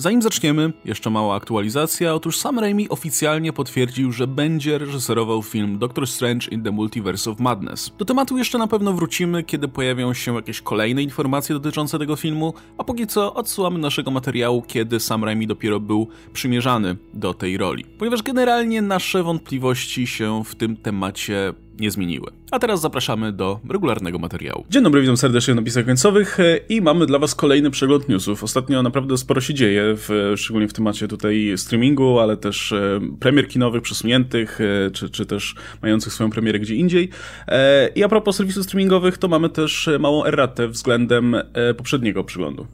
Zanim zaczniemy, jeszcze mała aktualizacja. Otóż Sam Raimi oficjalnie potwierdził, że będzie reżyserował film Doctor Strange in the Multiverse of Madness. Do tematu jeszcze na pewno wrócimy, kiedy pojawią się jakieś kolejne informacje dotyczące tego filmu, a póki co odsyłamy naszego materiału, kiedy Sam Raimi dopiero był przymierzany do tej roli. Ponieważ generalnie nasze wątpliwości się w tym temacie nie zmieniły. A teraz zapraszamy do regularnego materiału. Dzień dobry, witam serdecznie w napisach końcowych e, i mamy dla Was kolejny przegląd newsów. Ostatnio naprawdę sporo się dzieje, w, szczególnie w temacie tutaj streamingu, ale też e, premier kinowych przesuniętych, e, czy, czy też mających swoją premierę gdzie indziej. I a propos serwisów streamingowych, to mamy też małą erratę względem poprzedniego przeglądu.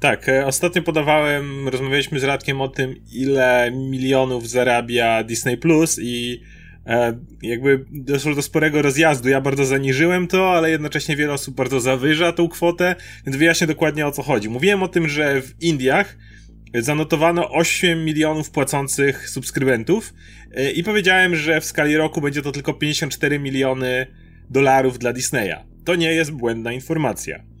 Tak, ostatnio podawałem, rozmawialiśmy z Radkiem o tym, ile milionów zarabia Disney Plus i jakby doszło do sporego rozjazdu. Ja bardzo zaniżyłem to, ale jednocześnie wiele osób bardzo zawyża tą kwotę, więc wyjaśnię dokładnie o co chodzi. Mówiłem o tym, że w Indiach zanotowano 8 milionów płacących subskrybentów e, i powiedziałem, że w skali roku będzie to tylko 54 miliony dolarów dla Disneya. To nie jest błędna informacja.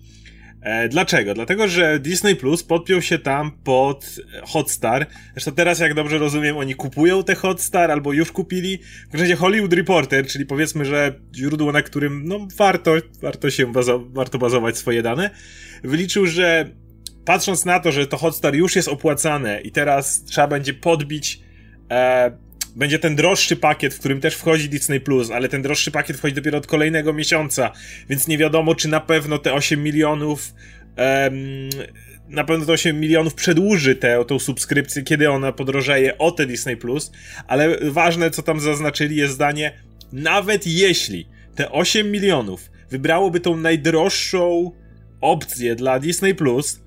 E, dlaczego? Dlatego, że Disney Plus podpiął się tam pod Hotstar. Zresztą teraz, jak dobrze rozumiem, oni kupują te Hotstar albo już kupili. W razie Hollywood Reporter, czyli powiedzmy, że źródło, na którym no, warto, warto się bazo warto bazować swoje dane, wyliczył, że patrząc na to, że to Hotstar już jest opłacane i teraz trzeba będzie podbić e, będzie ten droższy pakiet, w którym też wchodzi Disney Plus, ale ten droższy pakiet wchodzi dopiero od kolejnego miesiąca, więc nie wiadomo, czy na pewno te 8 milionów. Um, na pewno te 8 milionów przedłuży tę tą subskrypcję, kiedy ona podrożeje o te Disney Plus, ale ważne, co tam zaznaczyli, jest zdanie, nawet jeśli te 8 milionów wybrałoby tą najdroższą opcję dla Disney Plus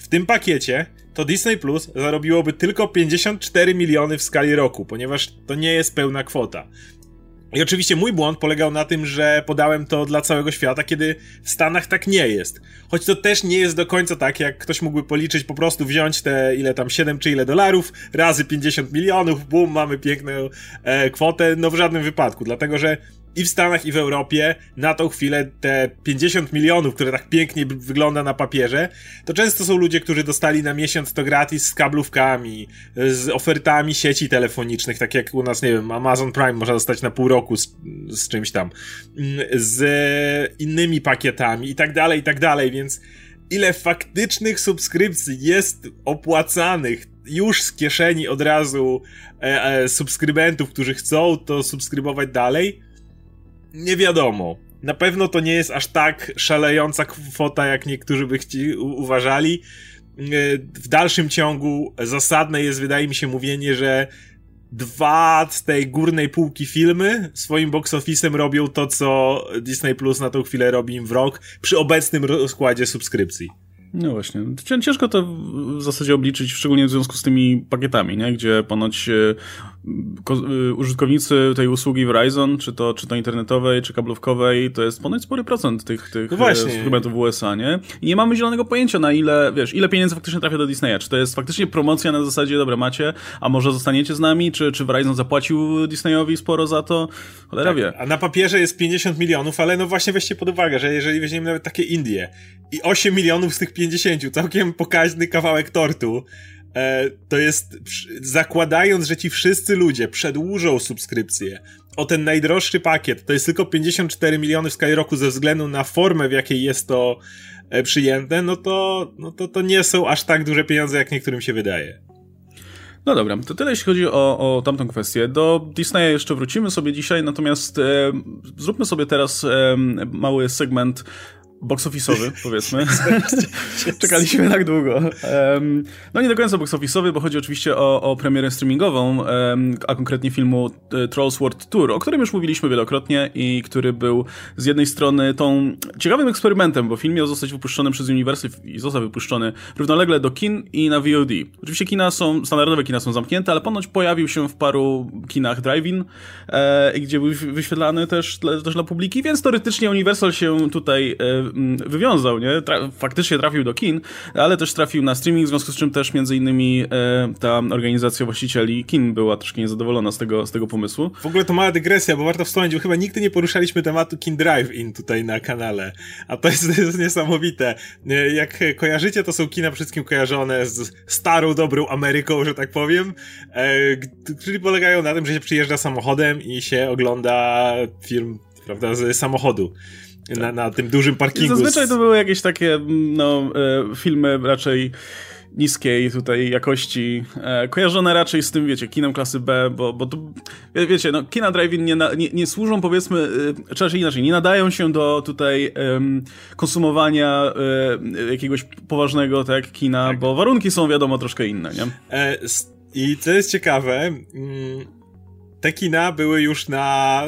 w tym pakiecie, to Disney Plus zarobiłoby tylko 54 miliony w skali roku, ponieważ to nie jest pełna kwota. I oczywiście mój błąd polegał na tym, że podałem to dla całego świata, kiedy w Stanach tak nie jest. Choć to też nie jest do końca tak, jak ktoś mógłby policzyć, po prostu wziąć te ile tam 7 czy ile dolarów, razy 50 milionów, bum, mamy piękną e, kwotę. No w żadnym wypadku, dlatego że i w Stanach, i w Europie na tą chwilę te 50 milionów, które tak pięknie wygląda na papierze, to często są ludzie, którzy dostali na miesiąc to gratis z kablówkami, z ofertami sieci telefonicznych, tak jak u nas, nie wiem, Amazon Prime można dostać na pół roku z, z czymś tam, mm, z innymi pakietami i tak dalej, i tak dalej, więc ile faktycznych subskrypcji jest opłacanych już z kieszeni od razu e, e, subskrybentów, którzy chcą to subskrybować dalej, nie wiadomo. Na pewno to nie jest aż tak szalejąca kwota, jak niektórzy by chci, uważali. E, w dalszym ciągu zasadne jest, wydaje mi się, mówienie, że dwa z tej górnej półki filmy swoim box office'em robią to, co Disney Plus na tą chwilę robi im w rok przy obecnym rozkładzie subskrypcji. No właśnie. Ciężko to w zasadzie obliczyć, szczególnie w związku z tymi pakietami, nie? gdzie ponoć e, użytkownicy tej usługi Verizon, czy to, czy to internetowej, czy kablówkowej, to jest ponad spory procent tych, tych no subskrybentów w USA, nie? I nie mamy zielonego pojęcia na ile, wiesz, ile pieniędzy faktycznie trafia do Disneya. Czy to jest faktycznie promocja na zasadzie, dobra, macie, a może zostaniecie z nami, czy, czy Verizon zapłacił Disneyowi sporo za to? Cholera tak, wie. A na papierze jest 50 milionów, ale no właśnie weźcie pod uwagę, że jeżeli weźmiemy nawet takie Indie i 8 milionów z tych 50, całkiem pokaźny kawałek tortu, to jest zakładając, że ci wszyscy ludzie przedłużą subskrypcję o ten najdroższy pakiet, to jest tylko 54 miliony w skali roku ze względu na formę, w jakiej jest to e, przyjęte, no to, no to, to nie są aż tak duże pieniądze, jak niektórym się wydaje. No dobra, to tyle jeśli chodzi o, o tamtą kwestię. Do Disneya jeszcze wrócimy sobie dzisiaj, natomiast e, zróbmy sobie teraz e, mały segment box office'owy, powiedzmy. Czekaliśmy tak długo. Um, no nie do końca box office'owy, bo chodzi oczywiście o, o premierę streamingową, um, a konkretnie filmu e, Trolls World Tour, o którym już mówiliśmy wielokrotnie i który był z jednej strony tą ciekawym eksperymentem, bo film miał zostać wypuszczony przez Universal i został wypuszczony równolegle do kin i na VOD. Oczywiście kina są, standardowe kina są zamknięte, ale ponoć pojawił się w paru kinach drive-in, e, gdzie był wyświetlany też, też dla publiki, więc teoretycznie Universal się tutaj e, wywiązał, nie? Tra faktycznie trafił do kin, ale też trafił na streaming, w związku z czym też między innymi e, ta organizacja właścicieli kin była troszkę niezadowolona z tego, z tego pomysłu. W ogóle to mała dygresja, bo warto wspomnieć, bo chyba nigdy nie poruszaliśmy tematu Kin Drive-In tutaj na kanale, a to jest, jest niesamowite. E, jak kojarzycie, to są kina wszystkim kojarzone z starą, dobrą Ameryką, że tak powiem, e, czyli polegają na tym, że się przyjeżdża samochodem i się ogląda film, prawda, z samochodu. Tak. Na, na tym dużym parkingu. Zazwyczaj to były jakieś takie, no, e, filmy raczej niskiej tutaj jakości, e, kojarzone raczej z tym, wiecie, kinem klasy B, bo, bo to, wiecie, no, kina drive-in nie, nie, nie, służą, powiedzmy, e, czy raczej inaczej, nie nadają się do tutaj konsumowania e, jakiegoś poważnego, tak, kina, tak. bo warunki są, wiadomo, troszkę inne, nie? E, I co jest ciekawe, mm, te kina były już na,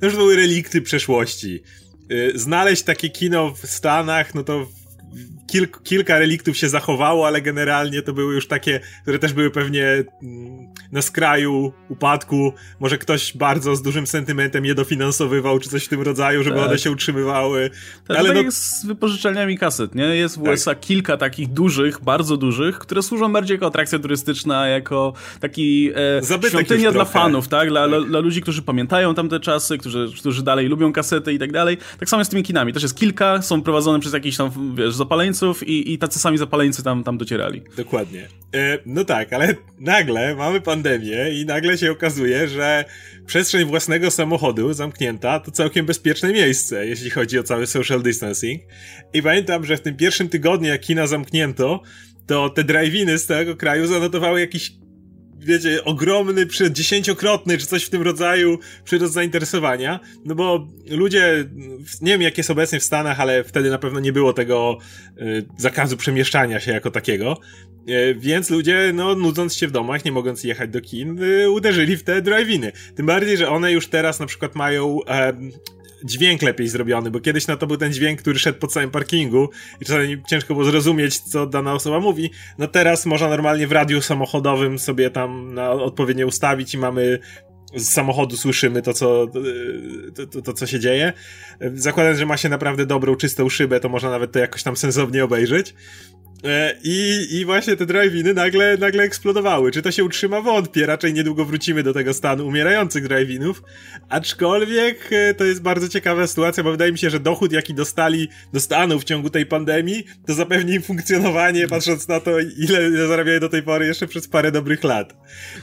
no już były relikty przeszłości. E, znaleźć takie kino w Stanach, no to kilk, kilka reliktów się zachowało, ale generalnie to były już takie, które też były pewnie mm, na skraju upadku. Może ktoś bardzo z dużym sentymentem je dofinansowywał, czy coś w tym rodzaju, żeby tak. one się utrzymywały. Tak, ale no... jest z wypożyczalniami kaset, nie? Jest w tak. USA kilka takich dużych, bardzo dużych, które służą bardziej jako atrakcja turystyczna, jako taki e, świątynia dla fanów, tak? Dla, tak? Dla, ludzi, którzy pamiętają tamte czasy, którzy, którzy dalej lubią kasety i tak dalej. Tak samo z tymi kinami. Też jest kilka, są prowadzone przez jakiś tam, wiesz, zapaleńców, i, i tacy sami zapaleńcy tam, tam docierali. Dokładnie. E, no tak, ale nagle mamy pandemię i nagle się okazuje, że przestrzeń własnego samochodu zamknięta to całkiem bezpieczne miejsce, jeśli chodzi o cały social distancing. I pamiętam, że w tym pierwszym tygodniu, jak kina zamknięto, to te drive-iny z tego kraju zanotowały jakiś wiecie, ogromny, dziesięciokrotny, czy coś w tym rodzaju przyrost zainteresowania, no bo ludzie, nie wiem jak jest obecnie w Stanach, ale wtedy na pewno nie było tego y, zakazu przemieszczania się jako takiego, y, więc ludzie, no nudząc się w domach, nie mogąc jechać do kin, y, uderzyli w te drive-iny. Tym bardziej, że one już teraz na przykład mają dźwięk lepiej zrobiony, bo kiedyś na to był ten dźwięk, który szedł po całym parkingu i czasami ciężko było zrozumieć, co dana osoba mówi. No teraz można normalnie w radiu samochodowym sobie tam na odpowiednio ustawić i mamy z samochodu słyszymy to co, to, to, to, co się dzieje. Zakładając, że ma się naprawdę dobrą, czystą szybę, to można nawet to jakoś tam sensownie obejrzeć. E, I, I właśnie te drive-iny nagle, nagle eksplodowały. Czy to się utrzyma? Wątpię. Raczej niedługo wrócimy do tego stanu umierających drive-inów. Aczkolwiek e, to jest bardzo ciekawa sytuacja, bo wydaje mi się, że dochód, jaki dostali do Stanów w ciągu tej pandemii, to zapewni im funkcjonowanie, patrząc na to, ile zarabiają do tej pory jeszcze przez parę dobrych lat.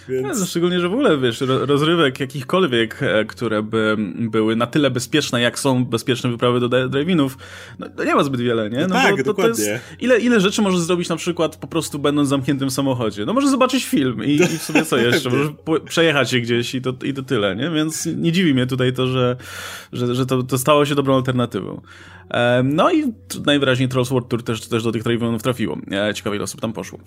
Więc... No, szczególnie, że w ogóle, wiesz, rozrywek jakichkolwiek, e, które by były na tyle bezpieczne, jak są bezpieczne wyprawy do drive-inów, no, nie ma zbyt wiele, nie? No, no tak, to, dokładnie. To jest, ile, ile rzeczy możesz zrobić na przykład po prostu będąc w zamkniętym samochodzie? No możesz zobaczyć film i, i w sobie co jeszcze? Możesz przejechać się gdzieś i to, i to tyle, nie? Więc nie dziwi mnie tutaj to, że, że, że to, to stało się dobrą alternatywą. No i najwyraźniej Trolls World Tour też, też do tych trójwionów trafiło. E, ciekawe ile osób tam poszło.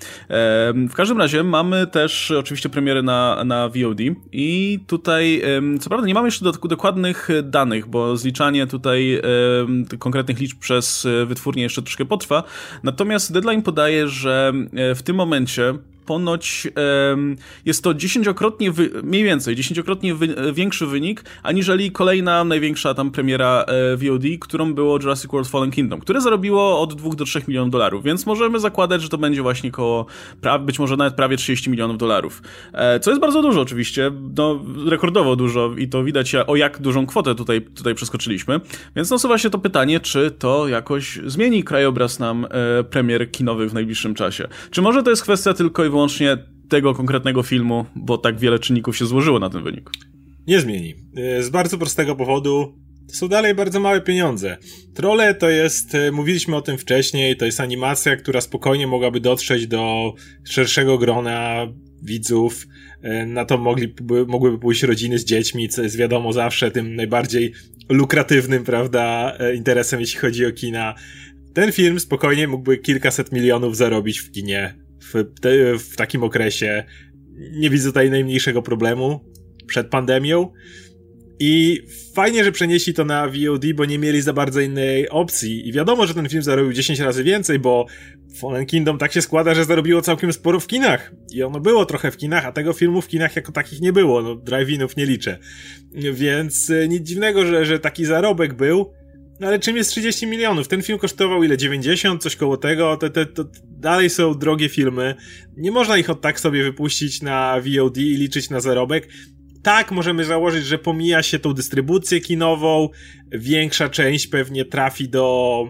W każdym razie mamy też oczywiście premiery na, na VOD i tutaj co prawda nie mamy jeszcze dokładnych danych, bo zliczanie tutaj konkretnych liczb przez wytwórnię jeszcze troszkę potrwa. Natomiast deadline podaje, że e, w tym momencie ponoć um, jest to dziesięciokrotnie, mniej więcej, dziesięciokrotnie wy, większy wynik, aniżeli kolejna największa tam premiera e, VOD, którą było Jurassic World Fallen Kingdom, które zarobiło od 2 do 3 milionów dolarów, więc możemy zakładać, że to będzie właśnie koło, być może nawet prawie 30 milionów dolarów. E, co jest bardzo dużo oczywiście, no rekordowo dużo i to widać o jak dużą kwotę tutaj, tutaj przeskoczyliśmy, więc nasuwa się to pytanie, czy to jakoś zmieni krajobraz nam e, premier kinowych w najbliższym czasie. Czy może to jest kwestia tylko i wyłącznie wyłącznie tego konkretnego filmu, bo tak wiele czynników się złożyło na ten wynik. Nie zmieni. E, z bardzo prostego powodu to są dalej bardzo małe pieniądze. Trolle to jest, e, mówiliśmy o tym wcześniej, to jest animacja, która spokojnie mogłaby dotrzeć do szerszego grona widzów. E, na to mogli, mogłyby pójść rodziny z dziećmi, co jest wiadomo zawsze tym najbardziej lukratywnym, prawda, interesem, jeśli chodzi o kina. Ten film spokojnie mógłby kilkaset milionów zarobić w kinie w, te, w takim okresie. Nie widzę tutaj najmniejszego problemu przed pandemią. I fajnie, że przenieśli to na VOD, bo nie mieli za bardzo innej opcji. I wiadomo, że ten film zarobił 10 razy więcej, bo Fallen Kingdom tak się składa, że zarobiło całkiem sporo w kinach. I ono było trochę w kinach, a tego filmu w kinach jako takich nie było. No, drive-inów nie liczę. Więc e, nic dziwnego, że, że taki zarobek był. No ale czym jest 30 milionów? Ten film kosztował ile? 90? Coś koło tego? To, to, to dalej są drogie filmy. Nie można ich od tak sobie wypuścić na VOD i liczyć na zarobek. Tak, możemy założyć, że pomija się tą dystrybucję kinową. Większa część pewnie trafi do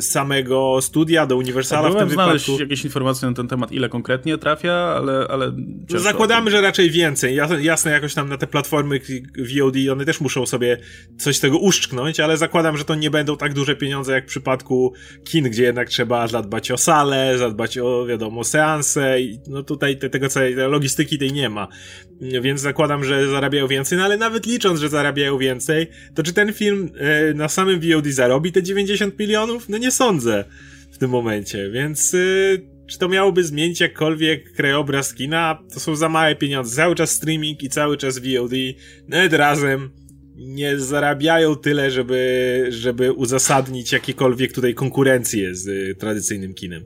samego studia, do Universala w tym znaleźć wypadku. jakieś informacje na ten temat, ile konkretnie trafia, ale, ale no Zakładamy, że raczej więcej. Jasne, jakoś tam na te platformy VOD one też muszą sobie coś z tego uszczknąć, ale zakładam, że to nie będą tak duże pieniądze jak w przypadku kin, gdzie jednak trzeba zadbać o salę, zadbać o, wiadomo, seanse i no tutaj te, tego całej logistyki tej nie ma. Więc zakładam, że zarabiają więcej, no ale nawet licząc, że zarabiają więcej, to czy ten film e, na samym VOD zarobi te 90 milionów? No nie sądzę w tym momencie, więc y, czy to miałoby zmienić jakkolwiek krajobraz kina? To są za małe pieniądze. Cały czas streaming i cały czas VOD, nawet razem nie zarabiają tyle, żeby, żeby uzasadnić jakiekolwiek tutaj konkurencje z y, tradycyjnym kinem.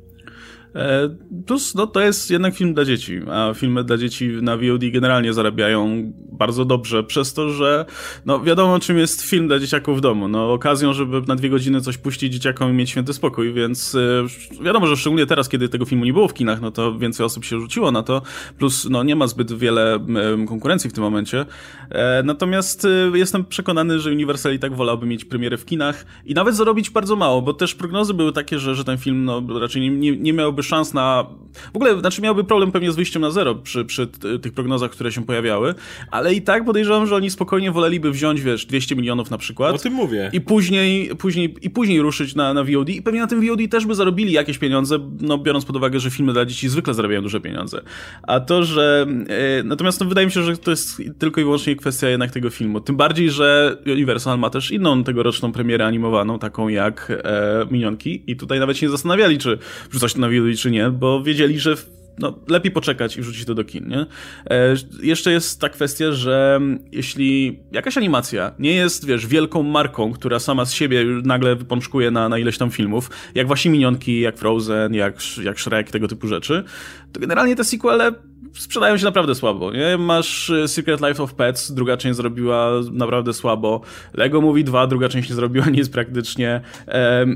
E, plus, no to jest jednak film dla dzieci, a filmy dla dzieci na VOD generalnie zarabiają bardzo dobrze, przez to, że no wiadomo czym jest film dla dzieciaków w domu. No okazją, żeby na dwie godziny coś puścić dzieciakom i mieć święty spokój, więc e, wiadomo, że szczególnie teraz, kiedy tego filmu nie było w kinach, no to więcej osób się rzuciło na to, plus no nie ma zbyt wiele konkurencji w tym momencie. E, natomiast jestem przekonany, że Universal i tak wolałby mieć premierę w kinach i nawet zarobić bardzo mało, bo też prognozy były takie, że, że ten film no raczej nie, nie, nie miałby szans na... W ogóle, znaczy miałby problem pewnie z wyjściem na zero przy, przy tych prognozach, które się pojawiały, ale i tak podejrzewam, że oni spokojnie woleliby wziąć, wiesz, 200 milionów na przykład. O tym mówię. I później, później, i później ruszyć na, na VOD i pewnie na tym VOD też by zarobili jakieś pieniądze, no biorąc pod uwagę, że filmy dla dzieci zwykle zarabiają duże pieniądze. A to, że... E, natomiast no, wydaje mi się, że to jest tylko i wyłącznie kwestia jednak tego filmu. Tym bardziej, że Universal ma też inną tegoroczną premierę animowaną, taką jak e, Minionki i tutaj nawet się nie zastanawiali, czy wrzucać to na VOD, czy nie, bo wiedzieli, że no, lepiej poczekać i wrzucić to do kin, nie? E, jeszcze jest ta kwestia, że jeśli jakaś animacja nie jest, wiesz, wielką marką, która sama z siebie nagle wypączkuje na, na ileś tam filmów, jak właśnie Minionki, jak Frozen, jak, jak Shrek, tego typu rzeczy, to generalnie te sequele sprzedają się naprawdę słabo, nie? Masz e, Secret Life of Pets, druga część zrobiła naprawdę słabo, Lego Movie 2, druga część nie zrobiła nic praktycznie, e,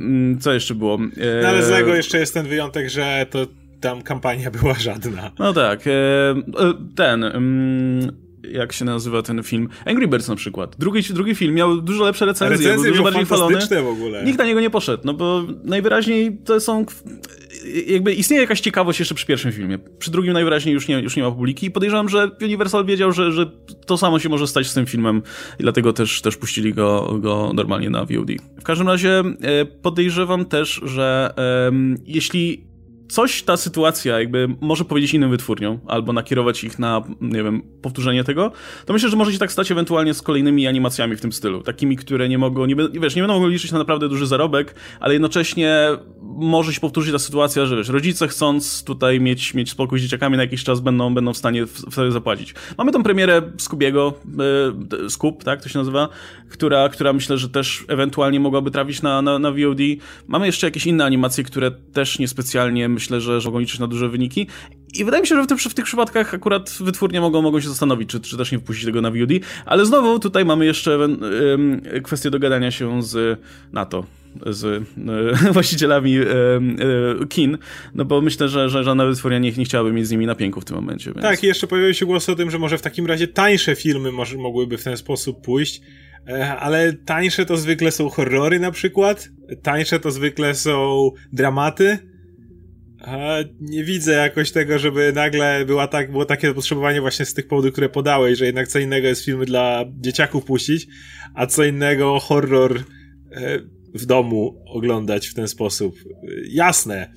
co jeszcze było? E, no ale z Lego jeszcze jest ten wyjątek, że to tam kampania była żadna. No tak. Ten. Mm, jak się nazywa ten film? Angry Birds na przykład. Drugi, drugi film miał dużo lepsze recenzje, recenzje był dużo bardziej chwalony. w ogóle. Nikt na niego nie poszedł, no bo najwyraźniej to są jakby istnieje jakaś ciekawość jeszcze przy pierwszym filmie. Przy drugim najwyraźniej już nie, już nie ma publiki i podejrzewam, że Universal wiedział, że, że to samo się może stać z tym filmem i dlatego też, też puścili go, go normalnie na VOD. W każdym razie e, podejrzewam też, że um, jeśli coś ta sytuacja jakby może powiedzieć innym wytwórniom, albo nakierować ich na, nie wiem, powtórzenie tego, to myślę, że może się tak stać ewentualnie z kolejnymi animacjami w tym stylu. Takimi, które nie mogą, nie, wiesz, nie będą mogły liczyć na naprawdę duży zarobek, ale jednocześnie może się powtórzyć ta sytuacja, że wiesz, rodzice chcąc tutaj mieć, mieć spokój z dzieciakami na jakiś czas będą, będą w stanie wtedy zapłacić. Mamy tą premierę Skubiego, yy, Skub, tak to się nazywa, która, która myślę, że też ewentualnie mogłaby trafić na, na, na VOD. Mamy jeszcze jakieś inne animacje, które też niespecjalnie myślę, że, że mogą liczyć na duże wyniki. I wydaje mi się, że w, tym, w tych przypadkach akurat wytwórnie mogą, mogą się zastanowić, czy, czy też nie wpuścić tego na VOD. Ale znowu tutaj mamy jeszcze kwestię dogadania się z NATO z e, właścicielami e, e, kin, no bo myślę, że, że żadna wytwórnia nie, nie chciałaby mieć z nimi napięku w tym momencie. Więc... Tak, i jeszcze pojawiły się głosy o tym, że może w takim razie tańsze filmy może, mogłyby w ten sposób pójść, ale tańsze to zwykle są horrory na przykład, tańsze to zwykle są dramaty, a nie widzę jakoś tego, żeby nagle była tak, było takie zapotrzebowanie właśnie z tych powodów, które podałeś, że jednak co innego jest filmy dla dzieciaków puścić, a co innego horror e, w domu oglądać w ten sposób. Jasne.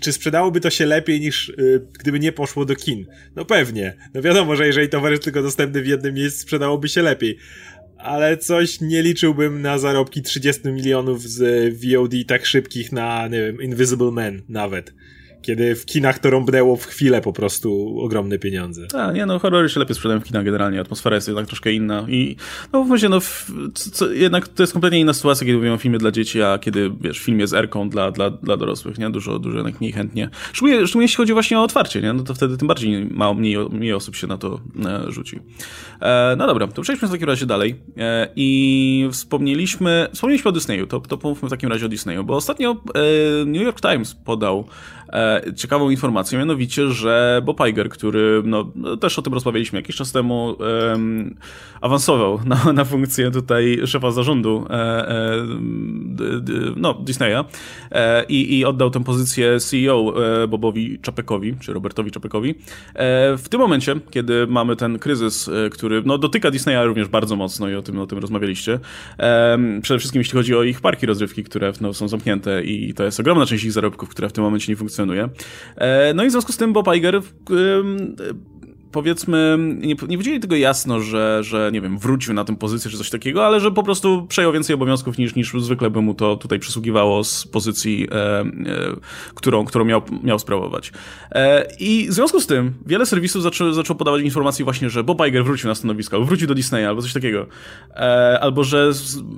Czy sprzedałoby to się lepiej niż y, gdyby nie poszło do kin? No pewnie. No wiadomo, że jeżeli towar jest tylko dostępny w jednym miejscu, sprzedałoby się lepiej. Ale coś nie liczyłbym na zarobki 30 milionów z VOD tak szybkich na, nie wiem, Invisible Man nawet kiedy w kinach to rąbnęło w chwilę po prostu ogromne pieniądze. A, nie no, horrory się lepiej sprzedają w kinach generalnie, atmosfera jest jednak troszkę inna i no no, w, co, jednak to jest kompletnie inna sytuacja, kiedy mówimy o filmie dla dzieci, a kiedy, wiesz, film jest erką dla, dla, dla dorosłych, nie? Dużo, dużo jednak mniej chętnie. Szczególnie, szczególnie jeśli chodzi właśnie o otwarcie, nie? No to wtedy tym bardziej mało, mniej, mniej osób się na to e, rzuci. E, no dobra, to przejdźmy w takim razie dalej e, i wspomnieliśmy, wspomnieliśmy o Disneyu, to, to pomówmy w takim razie o Disneyu, bo ostatnio e, New York Times podał ciekawą informację, mianowicie, że Bob Iger, który no, też o tym rozmawialiśmy jakiś czas temu, awansował na, na funkcję tutaj szefa zarządu e, e, no, Disneya e, i, i oddał tę pozycję CEO Bobowi Czapekowi, czy Robertowi Czapekowi. W tym momencie, kiedy mamy ten kryzys, który no, dotyka Disneya również bardzo mocno i o tym, o tym rozmawialiście, przede wszystkim jeśli chodzi o ich parki rozrywki, które no, są zamknięte i to jest ogromna część ich zarobków, która w tym momencie nie funkcjonuje. No i w związku z tym Bob Iger powiedzmy, nie, nie powiedzieli tego jasno, że, że nie wiem, wrócił na tę pozycję czy coś takiego, ale że po prostu przejął więcej obowiązków niż, niż zwykle by mu to tutaj przysługiwało z pozycji, e, e, którą, którą miał, miał sprawować. E, I w związku z tym wiele serwisów zaczą, zaczęło podawać informacje właśnie, że Bob Iger wrócił na stanowisko, albo wrócił do Disneya, albo coś takiego. E, albo że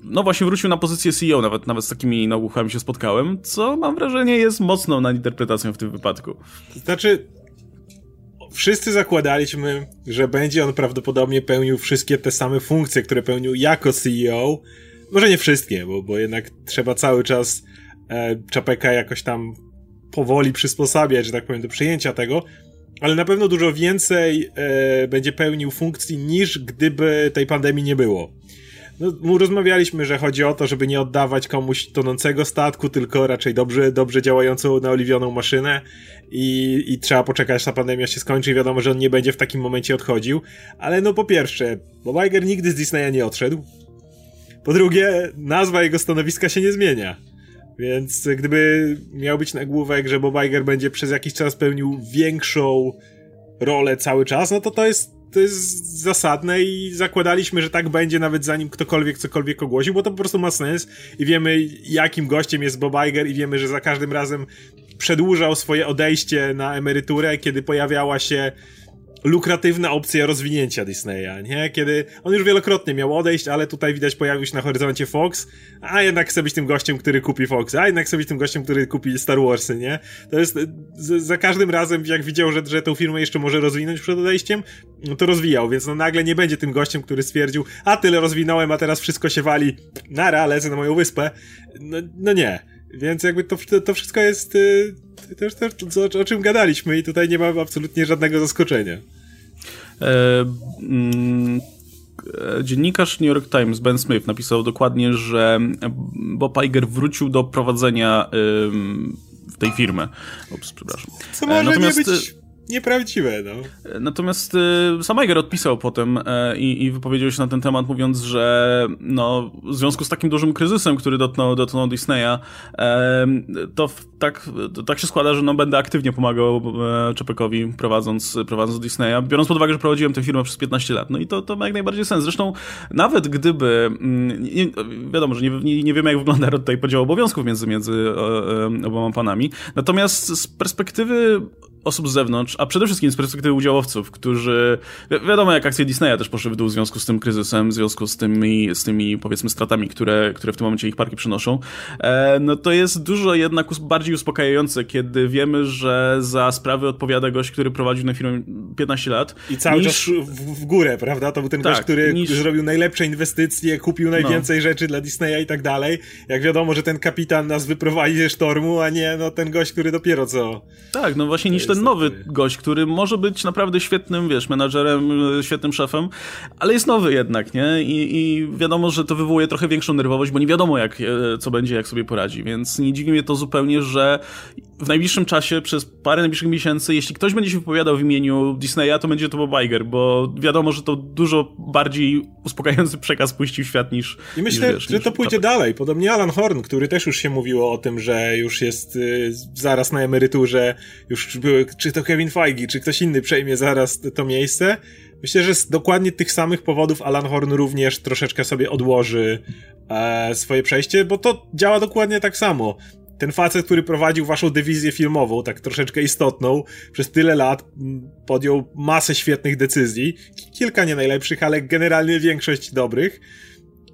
no właśnie wrócił na pozycję CEO, nawet, nawet z takimi nagłówkami się spotkałem, co mam wrażenie jest mocną nadinterpretacją w tym wypadku. Znaczy, wszyscy zakładaliśmy, że będzie on prawdopodobnie pełnił wszystkie te same funkcje, które pełnił jako CEO. Może nie wszystkie, bo, bo jednak trzeba cały czas e, Czapeka jakoś tam powoli przysposabiać, że tak powiem, do przyjęcia tego, ale na pewno dużo więcej e, będzie pełnił funkcji niż gdyby tej pandemii nie było. No, rozmawialiśmy, że chodzi o to, żeby nie oddawać komuś tonącego statku, tylko raczej dobrze, dobrze działającą, naoliwioną maszynę i, i trzeba poczekać, aż ta pandemia się skończy i wiadomo, że on nie będzie w takim momencie odchodził. Ale no po pierwsze, Bob Iger nigdy z Disneya nie odszedł. Po drugie, nazwa jego stanowiska się nie zmienia. Więc gdyby miał być nagłówek, że Bob Iger będzie przez jakiś czas pełnił większą rolę cały czas, no to to jest to jest zasadne i zakładaliśmy, że tak będzie nawet zanim ktokolwiek cokolwiek ogłosił, bo to po prostu ma sens i wiemy jakim gościem jest Bob Iger i wiemy, że za każdym razem przedłużał swoje odejście na emeryturę, kiedy pojawiała się lukratywna opcja rozwinięcia Disneya, nie? Kiedy on już wielokrotnie miał odejść, ale tutaj widać pojawił się na horyzoncie Fox, a jednak chce być tym gościem, który kupi Fox, a jednak chce być tym gościem, który kupi Star Warsy, nie? To jest za każdym razem, jak widział, że, że tą firmę jeszcze może rozwinąć przed odejściem, no to rozwijał, więc no nagle nie będzie tym gościem, który stwierdził, a tyle rozwinąłem, a teraz wszystko się wali, nara, lecę na moją wyspę. No, no nie. Więc jakby to, to wszystko jest y, też, też o, o czym gadaliśmy i tutaj nie ma absolutnie żadnego zaskoczenia. E, mm, e, dziennikarz New York Times Ben Smith napisał dokładnie, że Bob Iger wrócił do prowadzenia tej firmy. Ups, przepraszam. Co może Natomiast, nie być nieprawdziwe, no. Natomiast y, sam Iger odpisał potem y, i, wypowiedział się na ten temat, mówiąc, że no, w związku z takim dużym kryzysem, który dotknął, dotknął Disneya, y, to tak, to tak się składa, że no, będę aktywnie pomagał e, Czepekowi prowadząc, prowadząc Disneya, biorąc pod uwagę, że prowadziłem tę firmę przez 15 lat. No i to, to ma jak najbardziej sens. Zresztą nawet gdyby, mm, nie, wiadomo, że nie, nie, nie wiemy, jak wygląda tutaj podział obowiązków między, między oboma panami, natomiast z perspektywy osób z zewnątrz, a przede wszystkim z perspektywy udziałowców, którzy, wi wiadomo jak akcje Disneya też poszły w dół w związku z tym kryzysem, w związku z tymi, z tymi powiedzmy stratami, które, które w tym momencie ich parki przynoszą, e, no to jest dużo jednak bardziej uspokajające, kiedy wiemy, że za sprawy odpowiada gość, który prowadził na firmę 15 lat. I cały niż... czas w, w, górę, prawda? To był ten tak, gość, który niż... zrobił najlepsze inwestycje, kupił najwięcej no. rzeczy dla Disneya i tak dalej. Jak wiadomo, że ten kapitan nas wyprowadzi ze sztormu, a nie no ten gość, który dopiero co... Tak, no właśnie niż ten nowy gość, który może być naprawdę świetnym, wiesz, menadżerem, świetnym szefem, ale jest nowy jednak, nie? I, I, wiadomo, że to wywołuje trochę większą nerwowość, bo nie wiadomo, jak, e, co będzie, jak sobie poradzi, więc nie dziwi mnie to zupełnie, że w najbliższym czasie, przez parę najbliższych miesięcy, jeśli ktoś będzie się wypowiadał w imieniu Disneya, to będzie to Bob Iger, bo wiadomo, że to dużo bardziej uspokajający przekaz puścił w świat niż I myślę, niż, wiesz, że to pójdzie dalej. Podobnie Alan Horn, który też już się mówiło o tym, że już jest y, zaraz na emeryturze, już były, czy to Kevin Feige, czy ktoś inny przejmie zaraz to miejsce. Myślę, że z dokładnie tych samych powodów Alan Horn również troszeczkę sobie odłoży e, swoje przejście, bo to działa dokładnie tak samo. Ten facet, który prowadził waszą dywizję filmową, tak troszeczkę istotną, przez tyle lat podjął masę świetnych decyzji, kilka nie najlepszych, ale generalnie większość dobrych,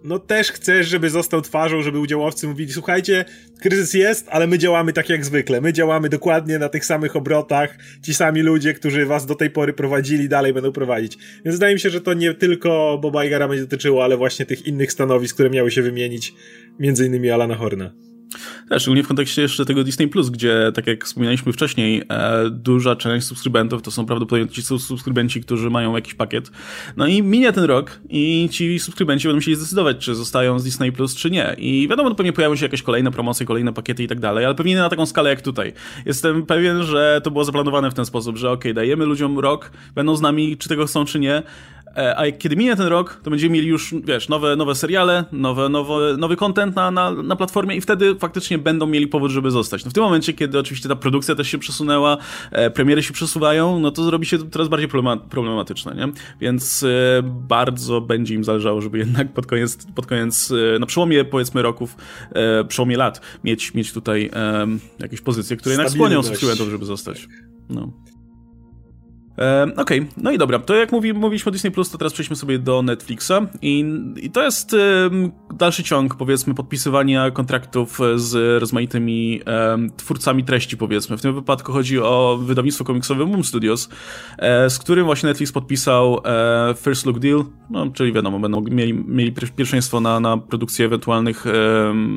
no też chcesz, żeby został twarzą, żeby udziałowcy mówili, słuchajcie, kryzys jest, ale my działamy tak jak zwykle, my działamy dokładnie na tych samych obrotach, ci sami ludzie, którzy was do tej pory prowadzili, dalej będą prowadzić. Więc wydaje mi się, że to nie tylko Boba Igara będzie dotyczyło, ale właśnie tych innych stanowisk, które miały się wymienić, między innymi Alana Horna. Szczególnie w kontekście jeszcze tego Disney Plus, gdzie, tak jak wspominaliśmy wcześniej, e, duża część subskrybentów to są prawdopodobnie ci subskrybenci, którzy mają jakiś pakiet. No i minie ten rok i ci subskrybenci będą musieli zdecydować, czy zostają z Disney Plus, czy nie. I wiadomo, pewnie pojawią się jakieś kolejne promocje, kolejne pakiety i tak dalej, ale pewnie nie na taką skalę jak tutaj. Jestem pewien, że to było zaplanowane w ten sposób, że ok, dajemy ludziom rok, będą z nami, czy tego chcą, czy nie, a kiedy minie ten rok, to będziemy mieli już, wiesz, nowe, nowe seriale, nowe, nowe, nowy content na, na, na platformie i wtedy faktycznie będą mieli powód, żeby zostać. No w tym momencie, kiedy oczywiście ta produkcja też się przesunęła, e, premiery się przesuwają, no to zrobi się coraz bardziej problematyczne, nie? Więc e, bardzo będzie im zależało, żeby jednak pod koniec, pod koniec na przełomie, powiedzmy, roków, przełomie lat, mieć, mieć tutaj jakieś pozycje, które jednak skłonią subskrybentów, żeby zostać. No. Okej, okay. no i dobra, to jak mówi, mówiliśmy o Disney Plus, to teraz przejdźmy sobie do Netflixa i, i to jest dalszy ciąg, powiedzmy, podpisywania kontraktów z rozmaitymi twórcami treści, powiedzmy. W tym wypadku chodzi o wydawnictwo komiksowe Boom Studios, e, z którym właśnie Netflix podpisał e, First Look Deal, no, czyli wiadomo, będą mieli, mieli pierwszeństwo na, na produkcję ewentualnych, e,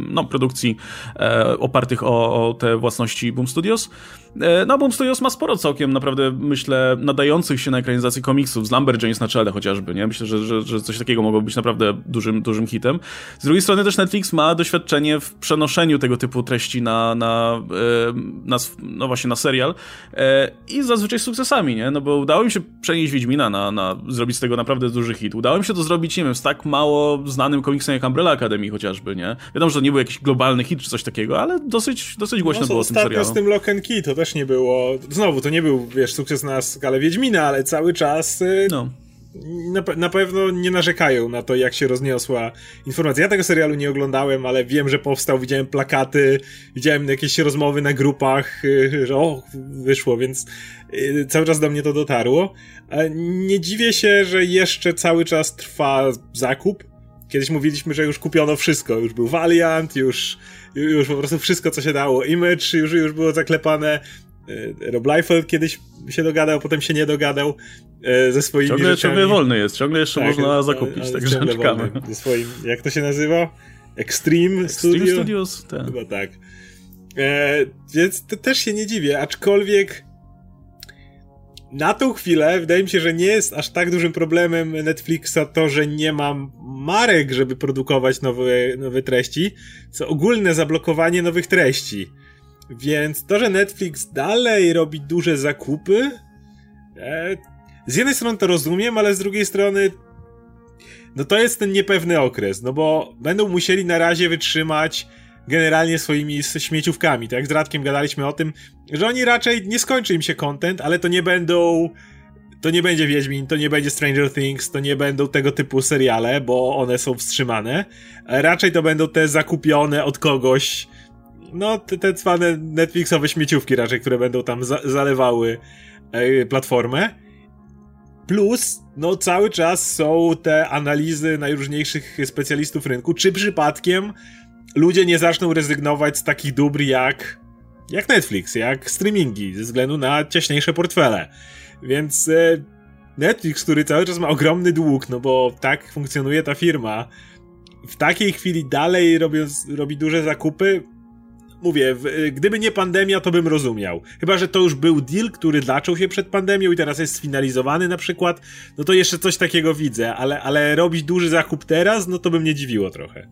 no, produkcji e, opartych o, o te własności Boom Studios. E, no, Boom Studios ma sporo całkiem, naprawdę, myślę, nadających się na ekranizację komiksów, z Lumberjanes na czele chociażby, nie? Myślę, że, że, że coś takiego mogło być naprawdę dużym, dużym hitem. Z drugiej strony też Netflix ma doświadczenie w przenoszeniu tego typu treści na, na, e, na no właśnie na serial e, i zazwyczaj z sukcesami, nie? No bo udało mi się przenieść Wiedźmina na, na zrobić z tego naprawdę duży hit. Udało mi się to zrobić, nie wiem, z tak mało znanym komiksem jak Umbrella Academy chociażby, nie? Wiadomo, że to nie był jakiś globalny hit czy coś takiego, ale dosyć, dosyć głośno no, było o tym serialu. z tym Lock and Key to też nie było, znowu, to nie był, wiesz, sukces na skalę Wiedźmina, ale cały czas y, no. na, na pewno nie narzekają na to, jak się rozniosła informacja. Ja tego serialu nie oglądałem, ale wiem, że powstał, widziałem plakaty, widziałem jakieś rozmowy na grupach, y, że o, wyszło, więc y, cały czas do mnie to dotarło. Nie dziwię się, że jeszcze cały czas trwa zakup. Kiedyś mówiliśmy, że już kupiono wszystko. Już był Valiant, już, już po prostu wszystko, co się dało. Image już, już było zaklepane. E, Rob Liefeld kiedyś się dogadał, potem się nie dogadał e, ze swoimi ciągle, rzeczami. Ciągle wolny jest, ciągle jeszcze tak, można zakupić, także czekamy. Ze swoim, jak to się nazywa? Extreme, Extreme Studio? Studios? Tak. Chyba tak. E, więc też się nie dziwię, aczkolwiek na tą chwilę wydaje mi się, że nie jest aż tak dużym problemem Netflixa to, że nie mam marek, żeby produkować nowe, nowe treści, co ogólne zablokowanie nowych treści. Więc to, że Netflix dalej robi duże zakupy, e, z jednej strony to rozumiem, ale z drugiej strony no to jest ten niepewny okres, no bo będą musieli na razie wytrzymać generalnie swoimi śmieciówkami. Tak jak z Radkiem gadaliśmy o tym, że oni raczej nie skończy im się content, ale to nie będą to nie będzie Wiedźmin, to nie będzie Stranger Things, to nie będą tego typu seriale, bo one są wstrzymane. Raczej to będą te zakupione od kogoś no, te, te Netflixowe śmieciówki raczej, które będą tam za zalewały e, platformę. Plus, no cały czas są te analizy najróżniejszych specjalistów rynku, czy przypadkiem ludzie nie zaczną rezygnować z takich dóbr jak, jak Netflix, jak streamingi, ze względu na ciaśniejsze portfele. Więc e, Netflix, który cały czas ma ogromny dług, no bo tak funkcjonuje ta firma, w takiej chwili dalej robiąc, robi duże zakupy, mówię, w, y, gdyby nie pandemia, to bym rozumiał. Chyba, że to już był deal, który zaczął się przed pandemią i teraz jest sfinalizowany na przykład, no to jeszcze coś takiego widzę, ale, ale robić duży zakup teraz, no to by mnie dziwiło trochę.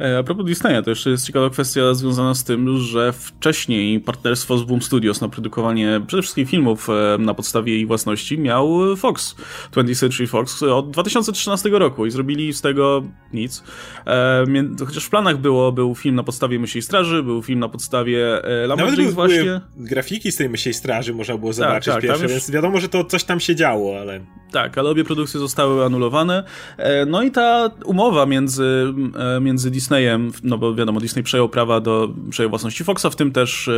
E, a propos Disneya, to jeszcze jest ciekawa kwestia związana z tym, że wcześniej partnerstwo z Boom Studios na produkowanie przede wszystkim filmów e, na podstawie jej własności miał Fox, 20th Century Fox od 2013 roku i zrobili z tego nic. E, chociaż w planach było, był film na podstawie Myśli Straży, był film na podstawie Lamborghini właśnie. grafiki z tej Myśli Straży można było tak, zobaczyć tak, tak, pierwsze, już... więc wiadomo, że to coś tam się działo, ale... Tak, ale obie produkcje zostały anulowane. No i ta umowa między, między Disneyem, no bo wiadomo, Disney przejął prawa do przejął własności Foxa, w tym też e,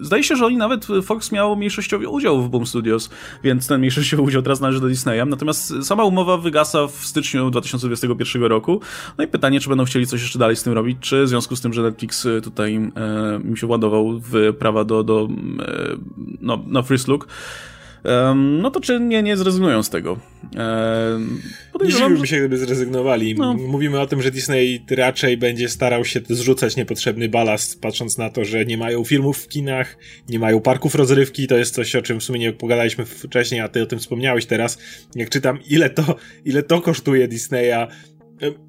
zdaje się, że oni nawet Fox miał mniejszościowy udział w Boom Studios, więc ten mniejszościowy udział teraz należy do Disneya. Natomiast sama umowa wygasa w styczniu 2021 roku. No i pytanie, czy będą chcieli coś jeszcze dalej z tym robić, czy w związku z tym, że Netflix tutaj im się władował w prawa do, do no, no First Look, no to czy nie, nie zrezygnują z tego? Nie dziwiłbym się, gdyby zrezygnowali. No. Mówimy o tym, że Disney raczej będzie starał się zrzucać niepotrzebny balast, patrząc na to, że nie mają filmów w kinach, nie mają parków rozrywki. To jest coś, o czym w sumie nie pogadaliśmy wcześniej, a ty o tym wspomniałeś teraz. Jak czytam, ile to, ile to kosztuje Disneya,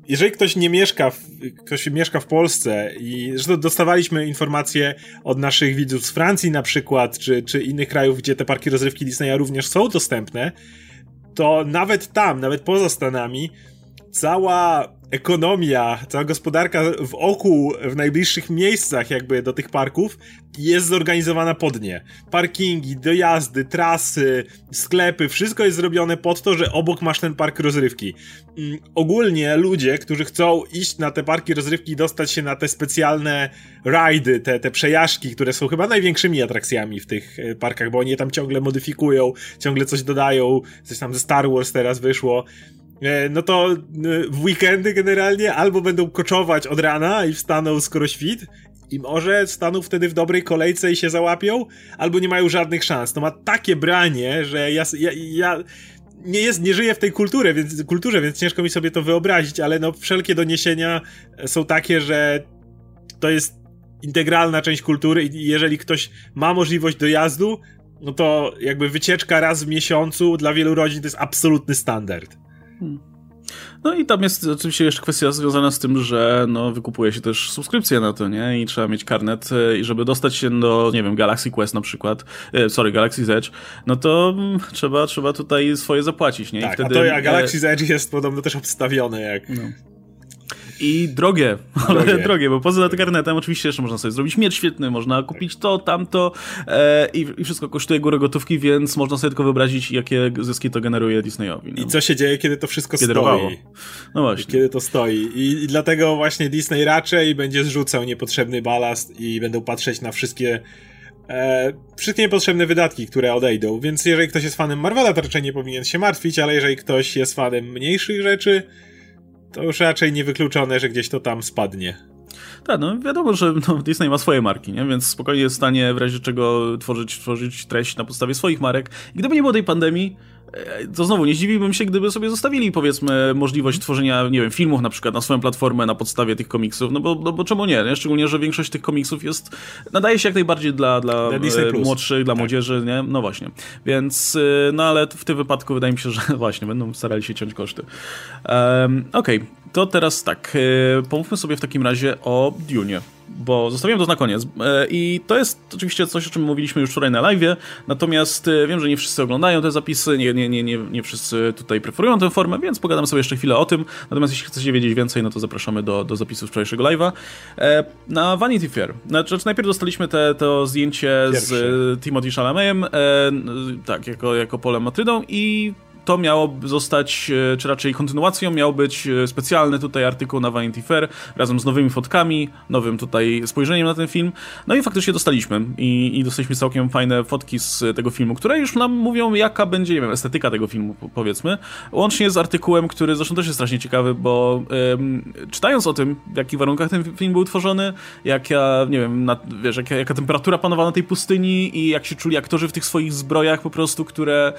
jeżeli ktoś nie mieszka, w, ktoś mieszka w Polsce i zresztą dostawaliśmy informacje od naszych widzów z Francji na przykład, czy, czy innych krajów, gdzie te parki rozrywki Disneya również są dostępne, to nawet tam, nawet poza Stanami, cała ekonomia, cała gospodarka w oku, w najbliższych miejscach jakby do tych parków jest zorganizowana pod nie. Parkingi, dojazdy, trasy, sklepy, wszystko jest zrobione pod to, że obok masz ten park rozrywki. Mm, ogólnie ludzie, którzy chcą iść na te parki rozrywki i dostać się na te specjalne rajdy, te, te przejażdżki, które są chyba największymi atrakcjami w tych e, parkach, bo oni je tam ciągle modyfikują, ciągle coś dodają, coś tam ze Star Wars teraz wyszło no to e, w weekendy generalnie albo będą koczować od rana i wstaną skoro świt i może staną wtedy w dobrej kolejce i się załapią, albo nie mają żadnych szans. To ma takie branie, że ja, ja, ja nie, jest, nie żyję w tej kulturze więc, kulturze, więc ciężko mi sobie to wyobrazić, ale no wszelkie doniesienia są takie, że to jest integralna część kultury i jeżeli ktoś ma możliwość dojazdu, no to jakby wycieczka raz w miesiącu dla wielu rodzin to jest absolutny standard. No i tam jest oczywiście jeszcze kwestia związana z tym, że no, wykupuje się też subskrypcję na to, nie? I trzeba mieć karnet e, i żeby dostać się do, nie wiem, Galaxy Quest na przykład, e, sorry, Galaxy Edge, no to mm, trzeba, trzeba tutaj swoje zapłacić, nie? I tak, wtedy, a to ja, Galaxy Edge jest podobno też obstawiony jak... No i drogie, ale drogie, bo poza karnetem oczywiście jeszcze można sobie zrobić miecz świetny, można kupić to, tamto e, i, i, wszystko kosztuje górę gotówki, więc można sobie tylko wyobrazić, jakie zyski to generuje Disneyowi. No. I co się dzieje, kiedy to wszystko kiedy stoi. No właśnie. Kiedy to stoi. I, I dlatego właśnie Disney raczej będzie zrzucał niepotrzebny balast i będą patrzeć na wszystkie E, wszystkie niepotrzebne wydatki, które odejdą, więc jeżeli ktoś jest fanem Marvela, to raczej nie powinien się martwić, ale jeżeli ktoś jest fanem mniejszych rzeczy, to już raczej niewykluczone, że gdzieś to tam spadnie. Tak, no wiadomo, że no, Disney ma swoje marki, nie? więc spokojnie jest w stanie w razie czego tworzyć, tworzyć treść na podstawie swoich marek. I gdyby nie było tej pandemii, to znowu nie zdziwiłbym się, gdyby sobie zostawili, powiedzmy, możliwość tworzenia, nie wiem, filmów na przykład na swoją platformę na podstawie tych komiksów, no bo, no bo czemu nie, nie? Szczególnie, że większość tych komiksów jest, nadaje się jak najbardziej dla, dla, dla e, młodszych, dla tak. młodzieży, nie? No właśnie. Więc, e, no ale w tym wypadku wydaje mi się, że właśnie będą starali się ciąć koszty. Um, Okej, okay. to teraz tak, pomówmy sobie w takim razie o Dune bo zostawiłem to na koniec. E, I to jest oczywiście coś, o czym mówiliśmy już wczoraj na live, natomiast e, wiem, że nie wszyscy oglądają te zapisy, nie, nie, nie, nie, nie wszyscy tutaj preferują tę formę, więc pogadam sobie jeszcze chwilę o tym. Natomiast jeśli chcecie wiedzieć więcej, no to zapraszamy do, do zapisów wczorajszego live'a. E, na Vanity Fair. Znaczy, najpierw dostaliśmy te, to zdjęcie Pierwsze. z Timothy Chalametem, tak, jako, jako Polem Matrydą i to miało zostać, e, czy raczej kontynuacją, miał być e, specjalny tutaj artykuł na Vanity Fair razem z nowymi fotkami, nowym tutaj spojrzeniem na ten film. No i faktycznie dostaliśmy i, i dostaliśmy całkiem fajne fotki z tego filmu, które już nam mówią, jaka będzie, nie wiem, estetyka tego filmu, powiedzmy. Łącznie z artykułem, który zresztą też jest strasznie ciekawy, bo ym, czytając o tym, w jakich warunkach ten film był tworzony, jaka, nie wiem, na, wiesz, jaka, jaka temperatura panowała na tej pustyni i jak się czuli aktorzy w tych swoich zbrojach po prostu, które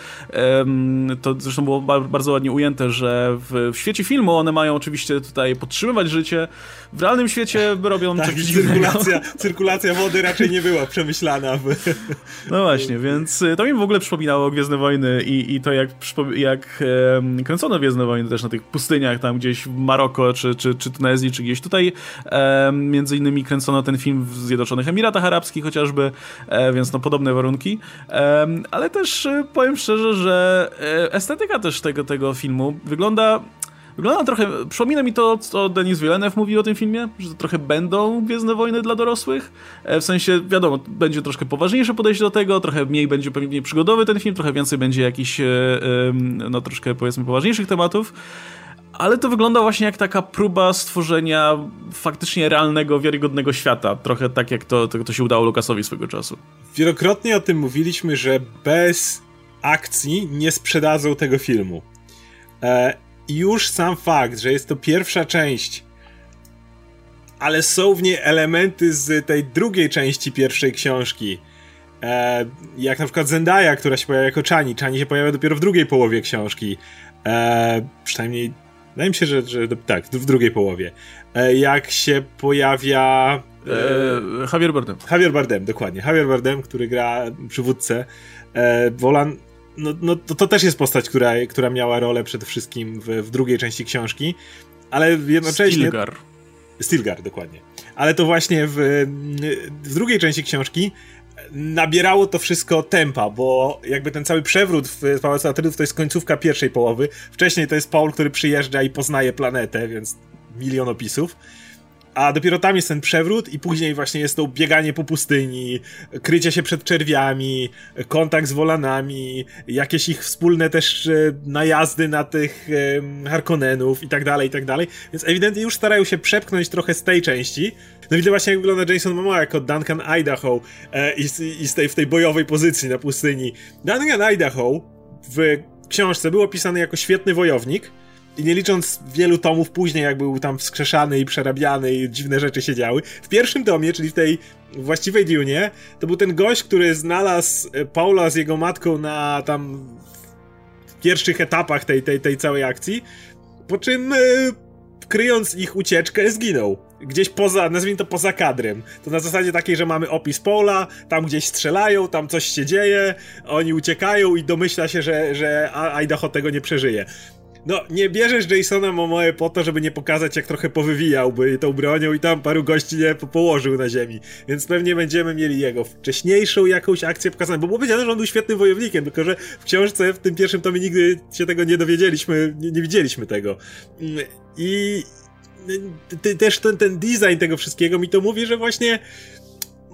ym, to zresztą było bardzo ładnie ujęte, że w, w, świecie filmu one mają oczywiście tutaj podtrzymywać życie, w realnym świecie robią tak, coś cyrkulacja, cyrkulacja wody raczej nie była przemyślana. No właśnie, więc y, to mi w ogóle przypominało Gwiezdne Wojny i, i to jak, jak e, kręcono Gwiezdne Wojny też na tych pustyniach tam gdzieś w Maroko, czy, czy, czy Tunezji, czy gdzieś tutaj e, między innymi kręcono ten film w Zjednoczonych Emiratach Arabskich chociażby, e, więc no podobne warunki, ale też y, powiem szczerze, że e, estetyka też tego, tego filmu wygląda Wygląda trochę, przypomina mi to, co Denis Villeneuve mówił o tym filmie, że to trochę będą Gwiezdne Wojny dla dorosłych. E, w sensie, wiadomo, będzie troszkę poważniejsze podejście do tego, trochę mniej będzie pewnie przygodowy ten film, trochę więcej będzie jakichś, e, no troszkę powiedzmy poważniejszych tematów. Ale to wygląda właśnie jak taka próba stworzenia faktycznie realnego, wiarygodnego świata. Trochę tak jak to, to, to się udało Lukasowi swego czasu. Wielokrotnie o tym mówiliśmy, że bez akcji nie sprzedadzą tego filmu. E, już sam fakt, że jest to pierwsza część, ale są w niej elementy z tej drugiej części pierwszej książki. E, jak na przykład Zendaya, która się pojawia jako Chani. Chani się pojawia dopiero w drugiej połowie książki. E, przynajmniej Wydaje mi się, że, że tak, w drugiej połowie. E, jak się pojawia. E, Javier Bardem. Javier Bardem, dokładnie. Javier Bardem, który gra przywódcę. E, Wolan. No, no to, to też jest postać, która, która miała rolę przede wszystkim w, w drugiej części książki, ale jednocześnie. Stilgar. Stilgar, dokładnie. Ale to właśnie w, w drugiej części książki nabierało to wszystko tempa, bo jakby ten cały przewrót w Pałacu Atrydów to jest końcówka pierwszej połowy. Wcześniej to jest Paul, który przyjeżdża i poznaje planetę, więc milion opisów a dopiero tam jest ten przewrót i później właśnie jest to bieganie po pustyni, krycie się przed czerwiami, kontakt z wolanami, jakieś ich wspólne też e, najazdy na tych um, Harkonnenów i tak dalej, i tak dalej. Więc ewidentnie już starają się przepchnąć trochę z tej części. No widzę właśnie jak wygląda Jason Momoa jako Duncan Idaho e, i, i tej, w tej bojowej pozycji na pustyni. Duncan Idaho w książce był opisany jako świetny wojownik, i nie licząc wielu tomów później, jak był tam wskrzeszany i przerabiany i dziwne rzeczy się działy, w pierwszym tomie, czyli w tej właściwej Dune, to był ten gość, który znalazł e, Paula z jego matką na tam pierwszych etapach tej, tej, tej całej akcji, po czym e, kryjąc ich ucieczkę, zginął. Gdzieś poza, nazwijmy to poza kadrem. To na zasadzie takiej, że mamy opis pola, tam gdzieś strzelają, tam coś się dzieje, oni uciekają i domyśla się, że, że Idaho tego nie przeżyje. No, nie bierzesz Jasona Momoe po to, żeby nie pokazać, jak trochę powywijałby tą bronią i tam paru gości nie położył na ziemi. Więc pewnie będziemy mieli jego wcześniejszą jakąś akcję pokazaną, bo było powiedziane, że on był świetnym wojownikiem, tylko że w książce w tym pierwszym tomie nigdy się tego nie dowiedzieliśmy, nie, nie widzieliśmy tego. I też ten, ten design tego wszystkiego mi to mówi, że właśnie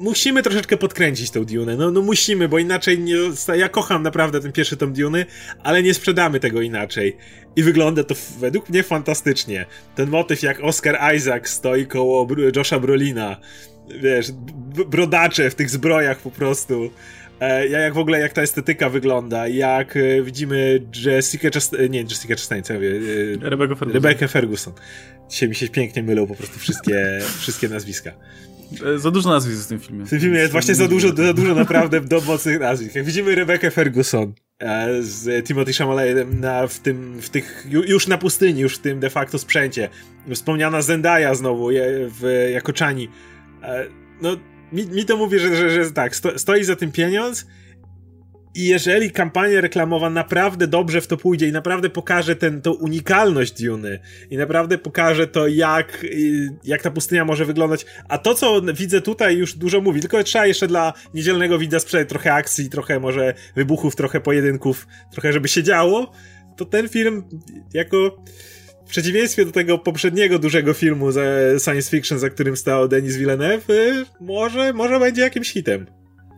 musimy troszeczkę podkręcić tą Dune. No, no musimy, bo inaczej nie. Ja kocham naprawdę ten pierwszy tom Dune, ale nie sprzedamy tego inaczej. I wygląda to według mnie fantastycznie. Ten motyw, jak Oscar Isaac stoi koło Josha Brolina. Wiesz, brodacze w tych zbrojach po prostu. E, jak w ogóle, jak ta estetyka wygląda, jak e, widzimy Jessica Chastain, nie, Jessica Chastain, co ja wiem, Rebecca Ferguson. Rebecca Ferguson. Dzisiaj mi się pięknie mylą po prostu wszystkie, wszystkie nazwiska. E, za dużo nazwisk w tym filmie. W tym filmie jest właśnie za dużo, za dużo naprawdę do mocnych nazwisk. Jak widzimy Rebecca Ferguson e, z Timothy Chamalatem na, w tym, w tych, już na pustyni, już w tym de facto sprzęcie. Wspomniana Zendaya znowu w, jako Chani. E, no, mi, mi to mówi, że, że, że tak, sto, stoi za tym pieniądz i jeżeli kampania reklamowa naprawdę dobrze w to pójdzie i naprawdę pokaże tą unikalność Duny i naprawdę pokaże to, jak, jak ta pustynia może wyglądać, a to, co widzę tutaj już dużo mówi, tylko trzeba jeszcze dla niedzielnego widza sprzedać trochę akcji, trochę może wybuchów, trochę pojedynków, trochę żeby się działo, to ten film jako w przeciwieństwie do tego poprzedniego dużego filmu ze science fiction, za którym stał Denis Villeneuve, y, może, może będzie jakimś hitem.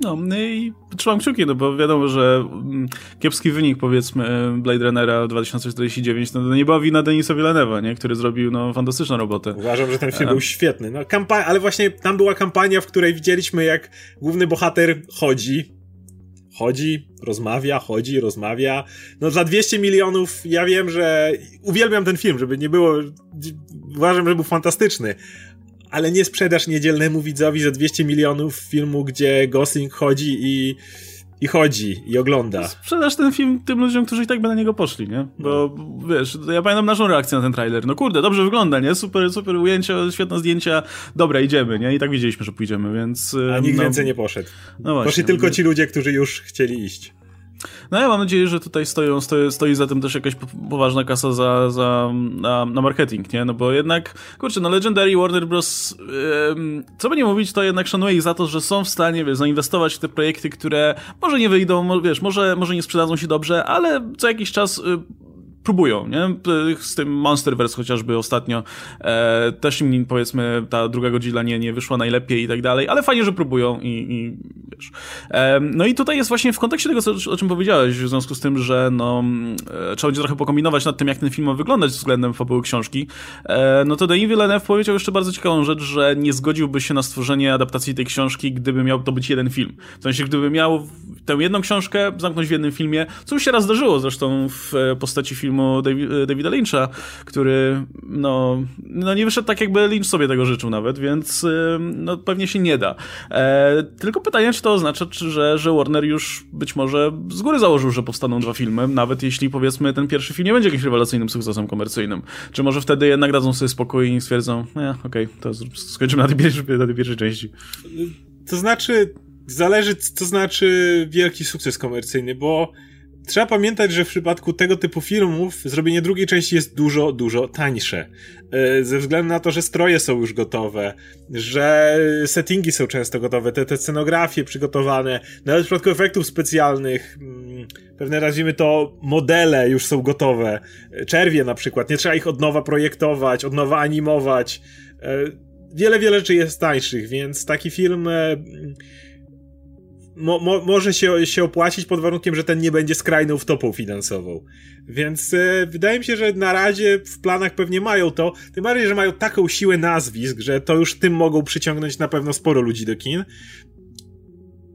No, no i trzymam kciuki, no bo wiadomo, że mm, kiepski wynik, powiedzmy, Blade Runnera 2049, no to nie była wina Denisa Villeneuve'a, nie? Który zrobił, no, fantastyczną robotę. Uważam, że ten film był świetny. No, kampa- ale właśnie tam była kampania, w której widzieliśmy, jak główny bohater chodzi, chodzi, rozmawia, chodzi, rozmawia. No za 200 milionów ja wiem, że uwielbiam ten film, żeby nie było, uważam, że był fantastyczny, ale nie sprzedasz niedzielnemu widzowi za 200 milionów filmu, gdzie Gosling chodzi i i chodzi, i ogląda. Sprzedasz ten film tym ludziom, którzy i tak by na niego poszli, nie? Bo no. wiesz, ja pamiętam naszą reakcję na ten trailer. No kurde, dobrze wygląda, nie? Super, super ujęcia, świetne zdjęcia, dobra, idziemy, nie? I tak widzieliśmy, że pójdziemy, więc... A nikt no, więcej nie poszedł. No właśnie. Poszli tylko ci ludzie, którzy już chcieli iść. No ja mam nadzieję, że tutaj stoją, stoi, stoi za tym też jakaś poważna kasa za, za, na, na marketing, nie? No bo jednak, kurczę, no Legendary Warner Bros. Yy, co by nie mówić, to jednak szanuję ich za to, że są w stanie, wiesz, zainwestować w te projekty, które może nie wyjdą, wiesz, może, może nie sprzedadzą się dobrze, ale co jakiś czas yy, próbują, nie? Z tym Monsterverse chociażby ostatnio e, też im powiedzmy ta druga Godzilla nie, nie wyszła najlepiej i tak dalej, ale fajnie, że próbują i, i wiesz. E, no i tutaj jest właśnie w kontekście tego, co, o czym powiedziałeś, w związku z tym, że no, e, trzeba będzie trochę pokombinować nad tym, jak ten film ma wyglądać względem fabuły książki, e, no to Denis Villeneuve powiedział jeszcze bardzo ciekawą rzecz, że nie zgodziłby się na stworzenie adaptacji tej książki, gdyby miał to być jeden film. W sensie, gdyby miał tę jedną książkę zamknąć w jednym filmie, co już się raz zdarzyło zresztą w e, postaci filmu filmu Davida Lyncha, który no, no nie wyszedł tak, jakby Lynch sobie tego życzył nawet, więc no, pewnie się nie da. E, tylko pytanie, czy to oznacza, czy, że, że Warner już być może z góry założył, że powstaną dwa filmy, nawet jeśli powiedzmy ten pierwszy film nie będzie jakimś rewelacyjnym sukcesem komercyjnym. Czy może wtedy jednak dadzą sobie spokój i stwierdzą, nie, okej, okay, to skończymy na tej, pierwszej, na tej pierwszej części. To znaczy, zależy, co znaczy wielki sukces komercyjny, bo Trzeba pamiętać, że w przypadku tego typu filmów zrobienie drugiej części jest dużo, dużo tańsze. E, ze względu na to, że stroje są już gotowe, że settingi są często gotowe, te, te scenografie przygotowane, nawet w przypadku efektów specjalnych, mm, pewne nazwijmy to modele już są gotowe. Czerwie na przykład, nie trzeba ich od nowa projektować, od nowa animować. E, wiele, wiele rzeczy jest tańszych, więc taki film e, mo, mo, może się, się opłacić pod warunkiem, że ten nie będzie skrajną wtopą finansową. Więc e, wydaje mi się, że na razie w planach pewnie mają to, tym bardziej, że mają taką siłę nazwisk, że to już tym mogą przyciągnąć na pewno sporo ludzi do kin.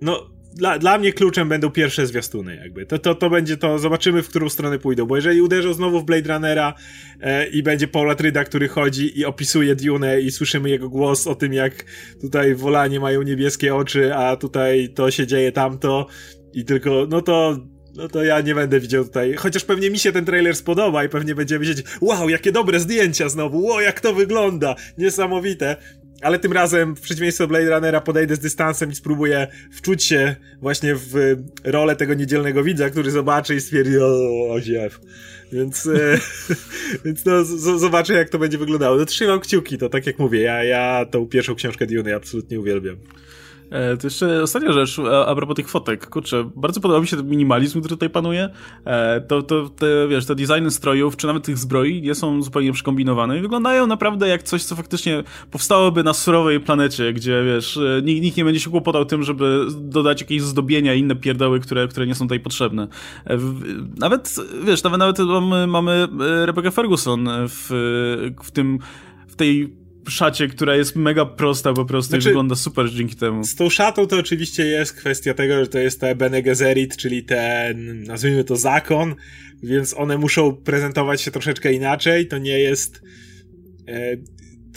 No, dla, dla mnie kluczem będą pierwsze zwiastuny, jakby. To, to, to będzie to, zobaczymy, w którą stronę pójdą, bo jeżeli uderzą znowu w Blade Runnera e, i będzie Paula Tryda, który chodzi i opisuje Dune i słyszymy jego głos o tym, jak tutaj wolanie mają niebieskie oczy, a tutaj to się dzieje tamto i tylko, no to no to ja nie będę widział tutaj. Chociaż pewnie mi się ten trailer spodoba i pewnie będziemy wiedzieć, wow, jakie dobre zdjęcia znowu, wow, jak to wygląda, niesamowite. Ale tym razem, w przeciwieństwie do Blade Runnera, podejdę z dystansem i spróbuję wczuć się właśnie w rolę tego niedzielnego widza, który zobaczy i stwierdzi, o, ziew. Więc, e, więc no, z, zobaczę, jak to będzie wyglądało. No, trzymam kciuki, to tak jak mówię, ja, ja tą pierwszą książkę Dune absolutnie uwielbiam. E, to jeszcze ostatnia rzecz, a, propos tych fotek. Kurczę, bardzo podoba mi się ten minimalizm, który tutaj panuje. E, to, to te, wiesz, te designy strojów, czy nawet tych zbroi nie są zupełnie przekombinowane i wyglądają naprawdę jak coś, co faktycznie powstałoby na surowej planecie, gdzie, wiesz, e, nikt, nikt nie będzie się kłopotał tym, żeby dodać jakieś zdobienia i inne pierdoły, które, które nie są tutaj potrzebne. Nawet, wiesz, nawet, nawet mamy, mamy Rebecca Ferguson w, w tym, w tej szacie, która jest mega prosta po prostu znaczy, i wygląda super dzięki temu. Z tą szatą to oczywiście jest kwestia tego, że to jest te Bene Gesserit, czyli ten, nazwijmy to zakon, więc one muszą prezentować się troszeczkę inaczej, to nie jest e,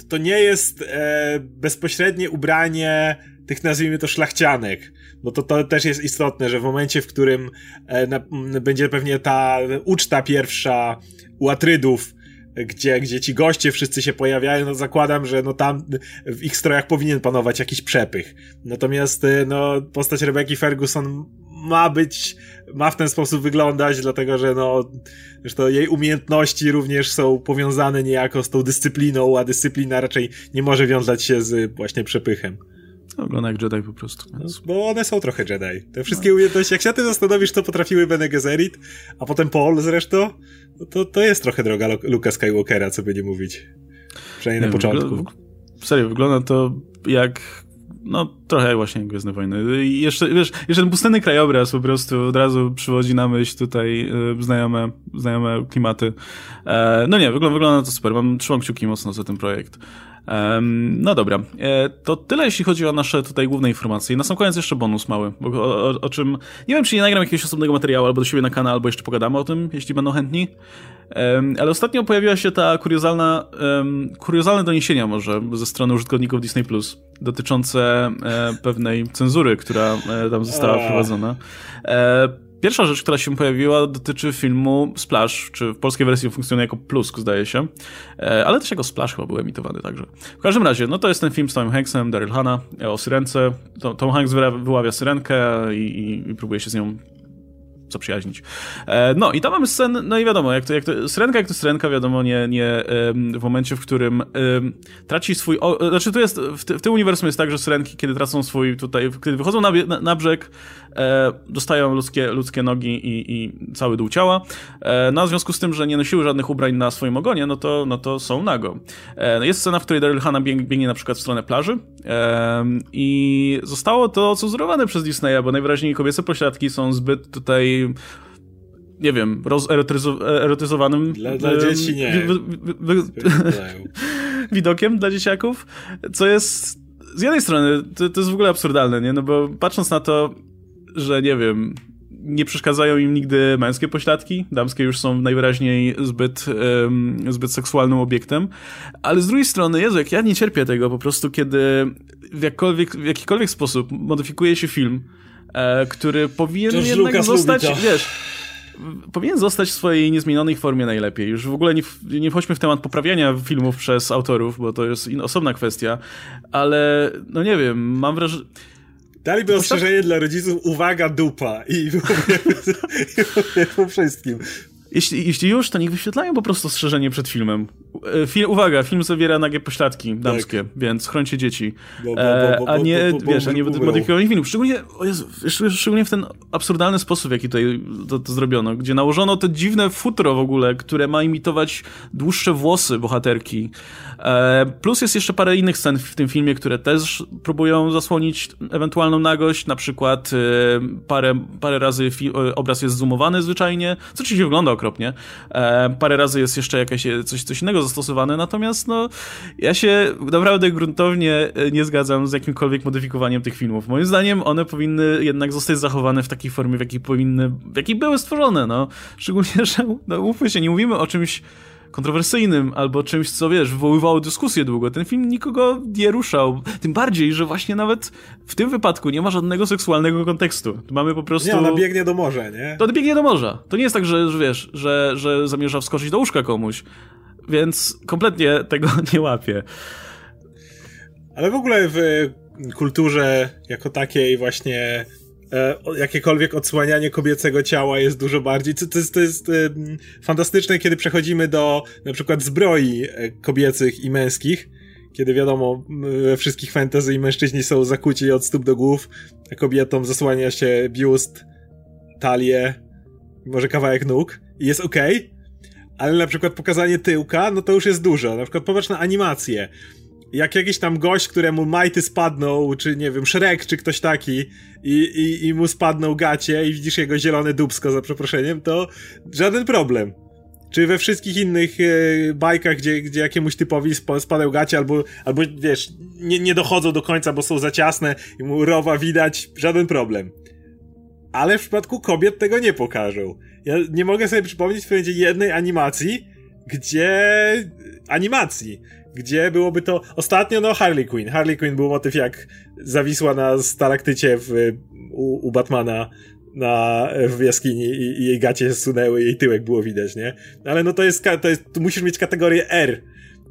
to nie jest e, bezpośrednie ubranie tych nazwijmy to szlachcianek, bo to, to też jest istotne, że w momencie, w którym e, na, będzie pewnie ta uczta pierwsza u Atrydów, gdzie, gdzie ci goście wszyscy się pojawiają, no zakładam, że no tam w ich strojach powinien panować jakiś przepych. Natomiast y, no postać Rebeki Ferguson ma być, ma w ten sposób wyglądać, dlatego że no, to jej umiejętności również są powiązane niejako z tą dyscypliną, a dyscyplina raczej nie może wiązać się z właśnie przepychem. Wygląda jak Jedi po prostu. Więc... Bo one są trochę Jedi. Te wszystkie no. umiejętności, jak się ty zastanowisz, to potrafiły Bene Gesserit, a potem Paul zresztą, no to, to jest trochę droga Luka Skywalkera, co by nie mówić. Przynajmniej nie, na początku. Wygl serio, wygląda to jak no, trochę jak właśnie Gwiezdne Wojny. I jeszcze, wiesz, jeszcze ten pustynny krajobraz po prostu od razu przywodzi na myśl tutaj y, znajome, znajome klimaty. E, no nie, wygląda, wygląda to super. Mam, trzymam kciuki mocno za ten projekt. No dobra, e, to tyle jeśli chodzi o nasze tutaj główne informacje. Na sam koniec jeszcze bonus mały, bo o, o, o, czym nie wiem, czy nie nagram jakiegoś osobnego materiału albo do siebie na kanał, albo jeszcze pogadamy o tym, jeśli będą chętni. Ale ostatnio pojawiła się ta kuriozalna, kuriozalne doniesienia może ze strony użytkowników Disney Plus dotyczące e, pewnej cenzury, która e, tam została wprowadzona. Pierwsza rzecz, która się pojawiła, dotyczy filmu Splash, czy w polskiej wersji funkcjonuje jako Plusk, zdaje się, e, ale też jako Splash chyba był emitowany także. W każdym razie, no to jest ten film z Tomem Hanksem, Daryl Hannah e, o syrence. Tom Hanks wyławia syrenkę i, i, i próbuje się z nią zaprzyjaźnić. E, no i tam mamy scenę, no i wiadomo, jak to, jak to, syrenka jak to syrenka, wiadomo, nie, nie w momencie, w którym traci swój, o, znaczy to jest, w, w tym uniwersum jest tak, że syrenki, kiedy tracą swój tutaj, kiedy wychodzą na, na, na brzeg, e, dostają ludzkie, ludzkie nogi i, i cały dół ciała, e, no a w związku z tym, że nie nosiły żadnych ubrań na swoim ogonie, no to, no to są nago. E, jest scena, w której Daryl Hannah biegnie, biegnie na przykład w stronę plaży i zostało to cenzurowane przez Disneya, bo najwyraźniej kobiece pośladki są zbyt tutaj nie wiem, rozerotyzowanym dla, dla dzieci nie. widokiem dla dzieciaków, co jest z jednej strony to, to jest w ogóle absurdalne, nie? No bo patrząc na to, że nie wiem, nie przeszkadzają im nigdy męskie pośladki, damskie już są najwyraźniej zbyt, um, zbyt seksualnym obiektem, ale z drugiej strony, Jezu, jak ja nie cierpię tego po prostu, kiedy w, jakkolwiek, w jakikolwiek sposób modyfikuje się film, e, który powinien jednak Lucas zostać, wiesz, powinien zostać w swojej niezmienionej formie najlepiej. Już w ogóle nie, nie wchodźmy w temat poprawiania filmów przez autorów, bo to jest in, osobna kwestia, ale no nie wiem, mam wrażenie... Daliby ostrzeżenie dla rodziców, uwaga, dupa i mówię po wszystkim. Jeśli, jeśli już, to niech wyświetlają po prostu ostrzeżenie przed filmem. E, film, uwaga, film zawiera nagie pośladki damskie, tak. więc chrońcie dzieci. Bo, bo, bo, a nie, wiesz, a nie modyfikowanych filmów. Szczególnie, Jezu, szczególnie w ten absurdalny sposób, jaki tutaj to, to, zrobiono, gdzie nałożono to dziwne futro w ogóle, które ma imitować dłuższe włosy bohaterki. E, plus jest jeszcze parę innych scen w tym filmie, które też próbują zasłonić ewentualną nagość, na przykład e, parę, parę razy obraz jest zoomowany zwyczajnie, co oczywiście wygląda okropnie. Parę razy jest jeszcze jakieś coś, coś innego zastosowane, natomiast no, ja się naprawdę gruntownie e, nie zgadzam z jakimkolwiek modyfikowaniem tych filmów. Moim zdaniem one powinny jednak zostać zachowane w takiej formie, w jakiej powinny, w jakiej były stworzone, no. Szczególnie, że, no się, nie mówimy o czymś kontrowersyjnym albo czymś, co wiesz, wywoływało dyskusję długo. Ten film nikogo nie ruszał. Tym bardziej, że właśnie nawet w tym wypadku nie ma żadnego seksualnego kontekstu. Mamy po prostu. Nie, ona biegnie do morza, nie? To biegnie do morza. To nie jest tak, że, że wiesz, że, że zamierza wskoczyć do łóżka komuś więc kompletnie tego nie łapię. Ale w ogóle w kulturze jako takiej właśnie e, jakiekolwiek odsłanianie kobiecego ciała jest dużo bardziej. To, to jest, to jest fantastyczne, kiedy przechodzimy do na przykład zbroi e, kobiecych i męskich. Kiedy wiadomo, we wszystkich fantasy mężczyźni są zakuci od stóp do głów, a kobietom zasłania się biust, talię, może kawałek nóg i jest okej. Okay ale na przykład pokazanie tyłka, no to już jest dużo. Na przykład popatrz na animację. Jak jakiś tam gość, któremu majty spadną, czy nie wiem, Shrek, czy ktoś taki, i, i, i mu spadną gacie i widzisz jego zielone dubsko, za przeproszeniem, to żaden problem. Czy we wszystkich innych e, bajkach, gdzie, gdzie jakiemuś typowi spadają gacie, albo, albo wiesz, nie, nie dochodzą do końca, bo są za ciasne i mu rowa widać, żaden problem. Ale w przypadku kobiet tego nie pokażą. Ja nie mogę sobie przypomnieć w jednej animacji, gdzie... animacji, gdzie byłoby to... Ostatnio, no, Harley Quinn. Harley Quinn był motyw jak zawisła na stalaktycie w, u, u Batmana na, w jaskini i, i jej gacie się sunęły, jej tyłek było widać, nie? Ale no to jest, to jest, tu musisz mieć kategorię R,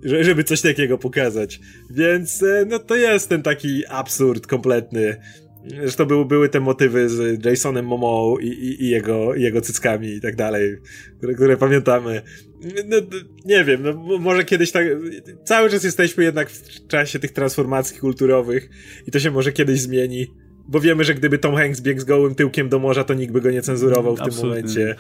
żeby coś takiego pokazać. Więc, e, no to jest ten taki absurd kompletny Zresztą były, były te motywy z Jasonem Momoa i, i, i, jego, i jego cyckami i tak dalej, które, które pamiętamy. No, nie wiem, no, może kiedyś tak. Cały czas jesteśmy jednak w czasie tych transformacji kulturowych i to się może kiedyś zmieni. Bo wiemy, że gdyby Tom Hanks biegł z gołym tyłkiem do morza, to nikt by go nie cenzurował w Absolutnie. tym momencie.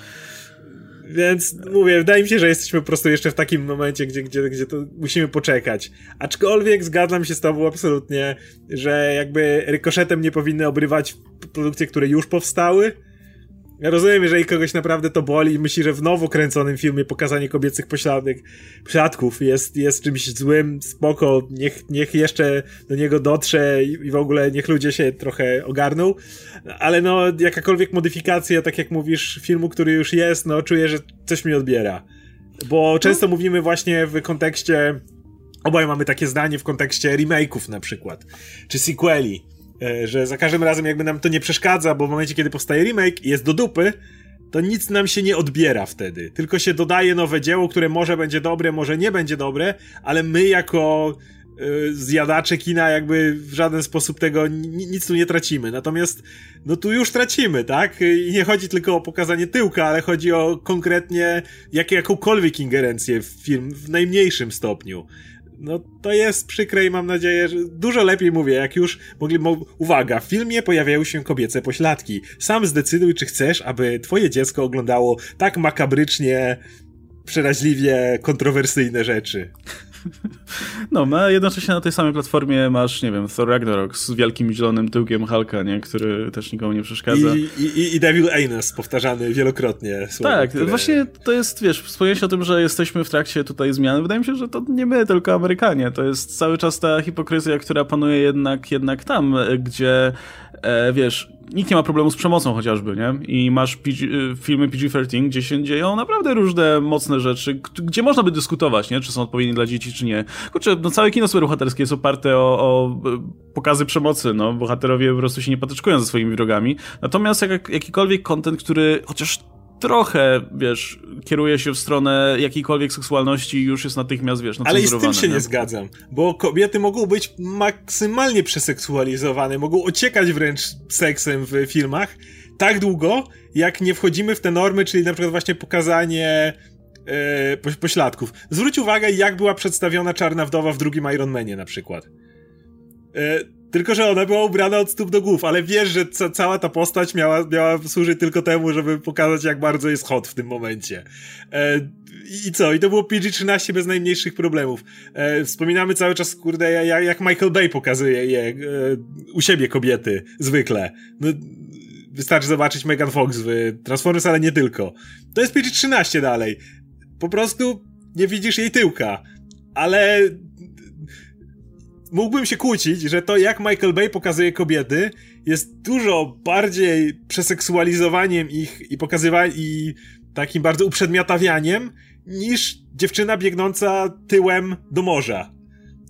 Więc mówię, wydaje mi się, że jesteśmy po prostu jeszcze w takim momencie, gdzie, gdzie, gdzie to musimy poczekać. Aczkolwiek zgadzam się z tobą absolutnie, że jakby rykoszetem nie powinny obrywać produkcje, które już powstały, ja rozumiem, jeżeli kogoś naprawdę to boli i myśli, że w nowo kręconym filmie pokazanie kobiecych pośladek, pośladków jest, jest czymś złym, spoko, niech, niech jeszcze do niego dotrze i, i w ogóle niech ludzie się trochę ogarną, ale no jakakolwiek modyfikacja, tak jak mówisz, filmu, który już jest, no czuję, że coś mi odbiera. Bo często no. mówimy właśnie w kontekście, obaj mamy takie zdanie w kontekście remake'ów na przykład, czy sequeli że za każdym razem jakby nam to nie przeszkadza, bo w momencie, kiedy powstaje remake i jest do dupy, to nic nam się nie odbiera wtedy. Tylko się dodaje nowe dzieło, które może będzie dobre, może nie będzie dobre, ale my jako y, zjadacze kina jakby w żaden sposób tego, nic tu nie tracimy. Natomiast, no tu już tracimy, tak? I nie chodzi tylko o pokazanie tyłka, ale chodzi o konkretnie jak, jakąkolwiek ingerencję w film w najmniejszym stopniu. No to jest przykre i mam nadzieję, że dużo lepiej mówię, jak już mogli... Mo Uwaga, w filmie pojawiają się kobiece pośladki. Sam zdecyduj, czy chcesz, aby twoje dziecko oglądało tak makabrycznie, przeraźliwie kontrowersyjne rzeczy. No, a jednocześnie na tej samej platformie masz, nie wiem, Thor Ragnarok z wielkim zielonym tyłkiem Hulka, nie? który też nikomu nie przeszkadza. I, i, i Devil Anus powtarzany wielokrotnie. Słowo, tak, które... właśnie to jest, wiesz, wspomniałeś o tym, że jesteśmy w trakcie tutaj zmiany. Wydaje mi się, że to nie my, tylko Amerykanie. To jest cały czas ta hipokryzja, która panuje jednak, jednak tam, gdzie, e, wiesz, nikt nie ma problemu z przemocą chociażby, nie? I masz PG, y, filmy PG-13, gdzie się dzieją naprawdę różne mocne rzeczy, gdzie można by dyskutować, nie? Czy są odpowiednie dla dzieci, czy nie. Kurczę, no całe kino superbohaterskie jest oparte o, o y, pokazy przemocy, no. Bohaterowie po prostu się nie patyczkują ze swoimi wrogami. Natomiast jak, jakikolwiek content, który chociaż trochę, wiesz, kieruje się w stronę jakiejkolwiek seksualności już jest natychmiast, wiesz, Ale i z tym się nie? nie zgadzam, bo kobiety mogą być maksymalnie przeseksualizowane, mogą ociekać wręcz seksem w filmach tak długo, jak nie wchodzimy w te normy, czyli na przykład właśnie pokazanie e, pośladków. Zwróć uwagę, jak była przedstawiona Czarna Wdowa w drugim Iron Manie na przykład. E, tylko, że ona była ubrana od stóp do głów, ale wiesz, że ca cała ta postać miała, miała służyć tylko temu, żeby pokazać, jak bardzo jest hot w tym momencie. E, I co? I to było PG-13 bez najmniejszych problemów. E, wspominamy cały czas, kurde, jak, jak Michael Bay pokazuje je e, u siebie kobiety, zwykle. No, wystarczy zobaczyć Megan Fox w Transformers, ale nie tylko. To jest PG-13 dalej. Po prostu nie widzisz jej tyłka. Ale mógłbym się kłócić, że to jak Michael Bay pokazuje kobiety jest dużo bardziej przeseksualizowaniem ich i pokazywaniem i takim bardzo uprzedmiotawianiem niż dziewczyna biegnąca tyłem do morza.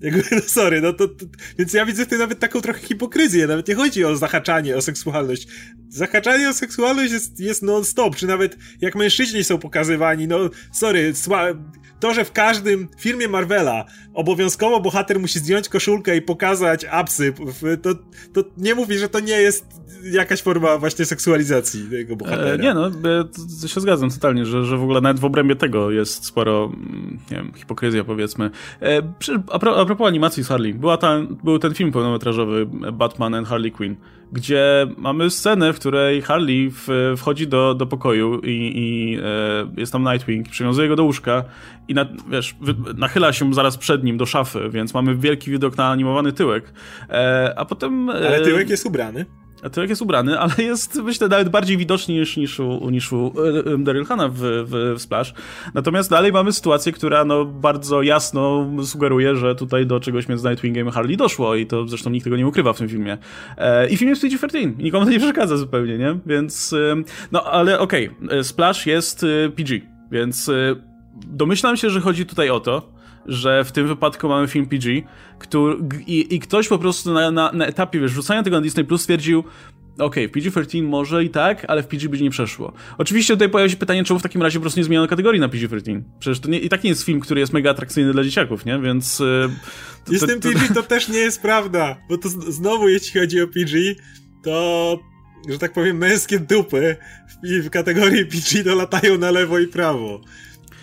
Jakby, no sorry, no to, to, Więc ja widzę w tym nawet taką trochę hipokryzję. Nawet nie chodzi o zahaczanie o seksualność. Zahaczanie o seksualność jest, jest non-stop, czy nawet jak mężczyźni są pokazywani, no sorry, sła... to, że w każdym filmie Marvela obowiązkowo bohater musi zdjąć koszulkę i pokazać apsy, to, to nie mówi, że to nie jest jakaś forma właśnie seksualizacji tego bohatera. E, nie no, to się zgadzam totalnie, że, że w ogóle nawet w obrębie tego jest sporo, mm, nie wiem, hipokryzja powiedzmy. E, a, pro, a propos animacji z Harley, była ta, był ten film pełnometrażowy Batman and Harley Quinn, gdzie mamy scenę, w której Harley w, wchodzi do, do pokoju i, i e, jest tam Nightwing, przywiązuje go do łóżka i na, wiesz, nachyla się zaraz przed nim do szafy, więc mamy wielki widok na animowany tyłek. E, a potem... E, Ale tyłek jest ubrany. A tyłek jest ubrany, ale jest, myślę, nawet bardziej widoczny niż, niż u, niż u e, Daryl Hanna w, w, w Splash. Natomiast dalej mamy sytuację, która no, bardzo jasno sugeruje, że tutaj do czegoś między Nightwingiem i Harley doszło i to zresztą nikt tego nie ukrywa w tym filmie. E, I film jest PG-13, nikomu to nie przeszkadza zupełnie, nie? Więc, e, no ale okej, okay. Splash jest e, PG, więc e, domyślam się, że chodzi tutaj o to, że w tym wypadku mamy film PG który, i, i ktoś po prostu na, na, na etapie wiesz, rzucania tego na Disney Plus stwierdził okej, okay, PG-13 może i tak, ale w PG by nie przeszło. Oczywiście tutaj pojawia się pytanie, czemu w takim razie po prostu nie zmieniono kategorii na PG-13. Przecież to nie, i tak nie jest film, który jest mega atrakcyjny dla dzieciaków, nie? Więc... Yy, to, I z tym PG to też nie jest prawda, bo to znowu jeśli chodzi o PG, to że tak powiem, męskie dupy w, w kategorii PG dolatają na lewo i prawo.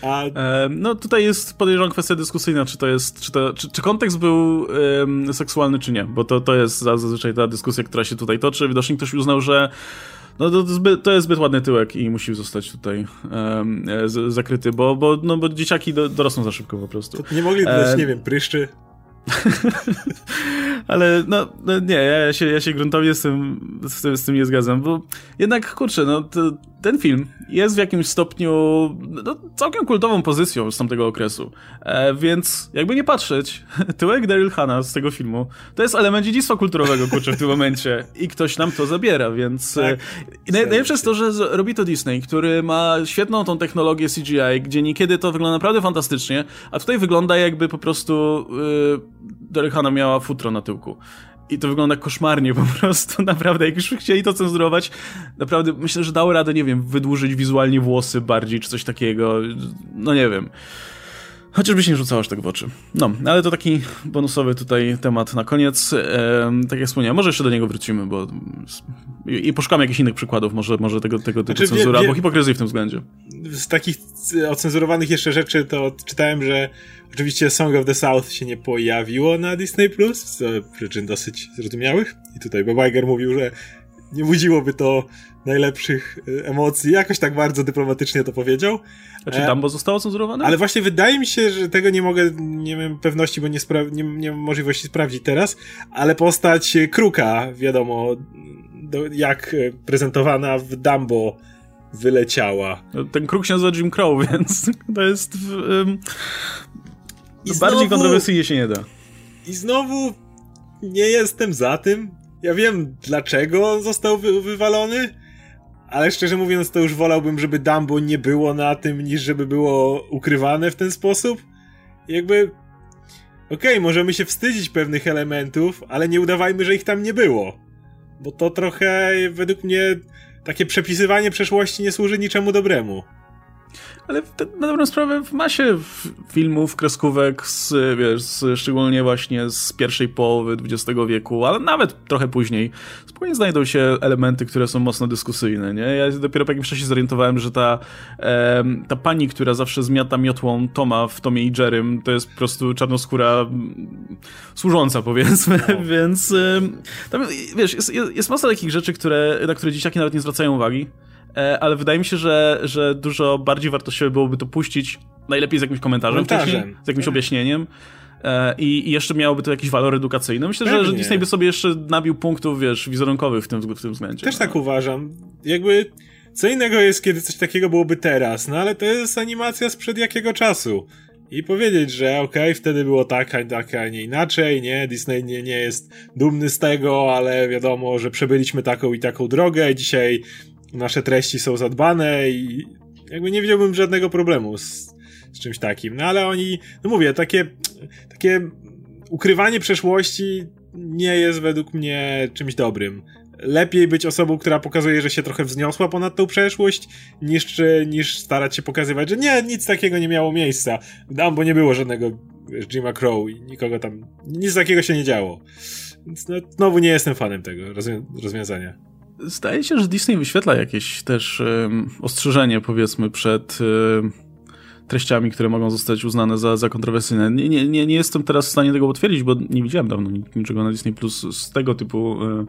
A... No tutaj jest podejrzewam kwestia dyskusyjna, czy to jest, czy, to, czy, czy kontekst był um, seksualny, czy nie, bo to, to jest zazwyczaj ta dyskusja, która się tutaj toczy. Widocznie ktoś uznał, że no to, zbyt, to jest zbyt ładny tyłek i musi zostać tutaj um, z, zakryty, bo, bo, no, bo dzieciaki do, dorosną za szybko po prostu. To nie mogli dodać, e... nie wiem, pryszczy? Ale no, no, nie, ja się, ja się gruntownie z tym, z, tym, z tym nie zgadzam, bo jednak, kurczę, no to, ten film jest w jakimś stopniu no, całkiem kultową pozycją z tamtego okresu. E, więc jakby nie patrzeć, tyłek Daryl Hanna z tego filmu to jest element dziedzictwa kulturowego, kurczę, w tym momencie. I ktoś nam to zabiera, więc... E, tak, najlepsze jest to, że robi to Disney, który ma świetną tą technologię CGI, gdzie niekiedy to wygląda naprawdę fantastycznie, a tutaj wygląda jakby po prostu yy, Daryl Hanna miała futro na tyłku. I to wygląda koszmarnie po prostu, naprawdę. Jak już chcieli to cenzurować, naprawdę myślę, że dało radę, nie wiem, wydłużyć wizualnie włosy bardziej, czy coś takiego. No nie wiem. Chociażby się nie rzucało aż tak w oczy. No, ale to taki bonusowy tutaj temat na koniec. Tak jak wspomniałem, może jeszcze do niego wrócimy, bo i, i poszukamy jakichś innych przykładów, może, może tego, tego typu znaczy, wie, wie, albo hipokryzji w tym względzie. Z takich ocenzurowanych jeszcze rzeczy to czytałem, że oczywiście Song of the South się nie pojawiło na Disney+, Plus z przyczyn dosyć zrozumiałych. I tutaj Bob Iger mówił, że nie budziłoby to najlepszych e, emocji. Jakoś tak bardzo dyplomatycznie to powiedział. A czy Dumbo zostało cenzurowane? Ale właśnie wydaje mi się, że tego nie mogę, nie mam pewności, bo nie, spra- nie, nie mam możliwości sprawdzić teraz, ale postać Kruka, wiadomo, do, jak prezentowana w Dumbo wyleciała. No, ten Kruk się nazywa Jim Crow, więc to jest... Um, I bardziej znowu, kontrowersyjnie się nie da. I znowu nie jestem za tym. Ja wiem, dlaczego został wy wywalony, ale szczerze mówiąc, to już wolałbym, żeby Dumbo nie było na tym, niż żeby było ukrywane w ten sposób. Jakby. Okej, okay, możemy się wstydzić pewnych elementów, ale nie udawajmy, że ich tam nie było. Bo to trochę, według mnie, takie przepisywanie przeszłości nie służy niczemu dobremu. Ale na dobrą sprawę w masie filmów, kreskówek, z, wiesz, z, szczególnie właśnie z pierwszej połowy XX wieku, ale nawet trochę później, spokojnie znajdą się elementy, które są mocno dyskusyjne, nie? Ja dopiero po jakimś czasie zorientowałem, że ta, e, ta pani, która zawsze zmiata miotłą Toma w Tomie i Jerrym, to jest po prostu czarnoskóra służąca, powiedzmy, no. więc e, tam, wiesz, jest, jest masa takich rzeczy, które, na które dzieciaki nawet nie zwracają uwagi. E, ale wydaje mi się, że, że dużo bardziej wartościowe byłoby to puścić najlepiej z jakimś komentarzem, komentarzem. z jakimś tak. objaśnieniem. E, I, I, jeszcze miałoby to jakiś walor edukacyjny. Myślę, że, że, Disney by sobie jeszcze nabił punktów, wiesz, wizerunkowych w tym, w tym względzie. Też tak uważam. Jakby co innego jest, kiedy coś takiego byłoby teraz, no ale to jest animacja sprzed jakiego czasu. I powiedzieć, że okej, okay, wtedy było tak, a tak, a nie inaczej, nie, Disney nie, nie jest dumny z tego, ale wiadomo, że przebyliśmy taką i taką drogę, dzisiaj nasze treści są zadbane i jakby nie widziałbym żadnego problemu z, z czymś takim. No ale oni, no mówię, takie, takie ukrywanie przeszłości nie jest według mnie czymś dobrym. Lepiej być osobą, która pokazuje, że się trochę wzniosła ponad tą przeszłość, niż, niż starać się pokazywać, że nie, nic takiego nie miało miejsca. Dam, bo nie było żadnego wiesz, Jima Crow i nikogo tam, nic takiego się nie działo. Więc no, znowu nie jestem fanem tego rozwiązania. Zdaje się, że Disney wyświetla jakieś też ostrzeżenie, powiedzmy, przed treściami, które mogą zostać uznane za, za kontrowersyjne. Nie, nie, nie, nie jestem teraz w stanie tego potwierdzić, bo nie widziałem dawno niczego na Disney Plus z tego typu e,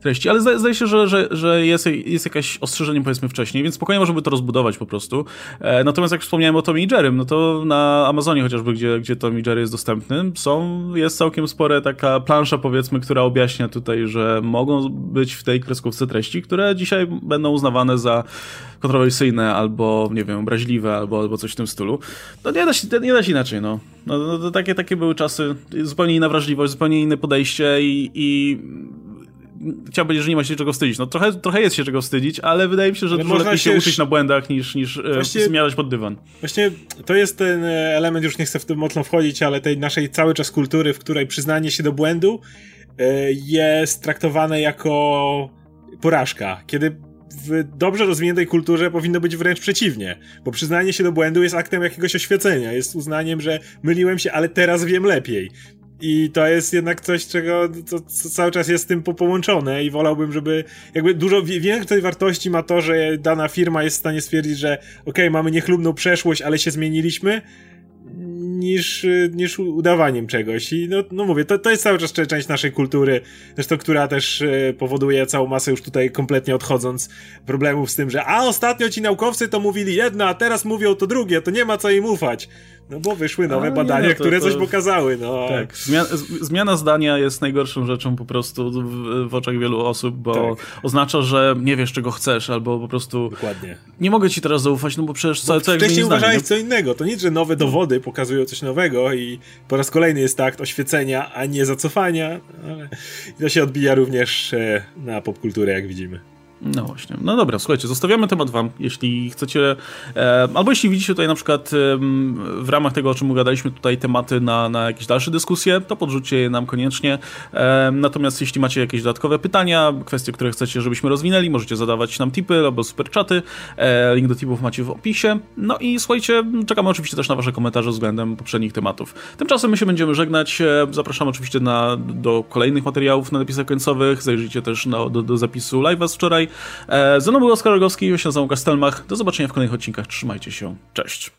treści, ale zdaje, zdaje się, że, że, że jest, jest jakieś ostrzeżenie powiedzmy wcześniej, więc spokojnie możemy to rozbudować po prostu. E, natomiast jak wspomniałem o Tommy i Jerrym, no to na Amazonie chociażby, gdzie, gdzie Tommy Jerry jest dostępny, są, jest całkiem spore taka plansza powiedzmy, która objaśnia tutaj, że mogą być w tej kreskówce treści, które dzisiaj będą uznawane za kontrowersyjne albo, nie wiem, obraźliwe albo, albo coś w tym stylu. No nie da się, nie da się inaczej, no. no, no to takie, takie były czasy, zupełnie inna wrażliwość, zupełnie inne podejście i, i chciałbym powiedzieć, że nie ma się czego wstydzić. No trochę, trochę jest się czego wstydzić, ale wydaje mi się, że ale dużo lepiej się, uczyć na błędach niż, niż e, właśnie, pod dywan. Właśnie to jest ten e, element, już nie chcę w tym mocno wchodzić, ale tej naszej cały czas kultury, w której przyznanie się do błędu e, jest traktowane jako porażka. Kiedy w dobrze rozwiniętej kulturze powinno być wręcz przeciwnie, bo przyznanie się do błędu jest aktem jakiegoś oświecenia, jest uznaniem, że myliłem się, ale teraz wiem lepiej. I to jest jednak coś, czego co, co cały czas jest z tym połączone i wolałbym, żeby jakby dużo większej wartości ma to, że dana firma jest w stanie stwierdzić, że okej, okay, mamy niechlubną przeszłość, ale się zmieniliśmy, niż, niż udawaniem czegoś. I no, no mówię, to, to jest cały czas część naszej kultury, zresztą która też e, powoduje całą masę już tutaj kompletnie odchodząc problemów z tym, że a ostatnio ci naukowcy to mówili jedno, a teraz mówią to drugie, to nie ma co im ufać. No bo wyszły nowe a, badania, nie, no to, które to... coś pokazały. No. Tak, zmiana, zmiana, zdania jest najgorszą rzeczą po prostu w, w oczach wielu osób, bo tak. oznacza, że nie wiesz czego chcesz, albo po prostu Dokładnie. nie mogę ci teraz zaufać, no bo przecież co, co Wcześniej uważałeś co innego, to nic, że nowe dowody pokazują coś nowego i po raz kolejny jest akt oświecenia, a nie zacofania, ale to się odbija również e, na popkulturę, jak widzimy. No właśnie. No dobra, słuchajcie, zostawiamy temat wam. Jeśli chcecie, e, albo jeśli widzicie tutaj na przykład e, w ramach tego, o czym gadaliśmy tutaj tematy na, na jakieś dalsze dyskusje, to podrzućcie je nam koniecznie. E, natomiast jeśli macie jakieś dodatkowe pytania, kwestie, które chcecie, żebyśmy rozwinęli, możecie zadawać nam tipy albo superczaty. E, link do tipów macie w opisie. No i słuchajcie, czekamy oczywiście też na wasze komentarze względem poprzednich tematów. Tymczasem my się będziemy żegnać. E, zapraszam oczywiście na, do kolejnych materiałów na napisach końcowych. Zajrzyjcie też na, do, do zapisu live'a z wczoraj. E, ze mną był Oskar Rogowski, ja się nazywam Łukasz Stelmach. Do zobaczenia w kolejnych odcinkach. Trzymajcie się. Cześć.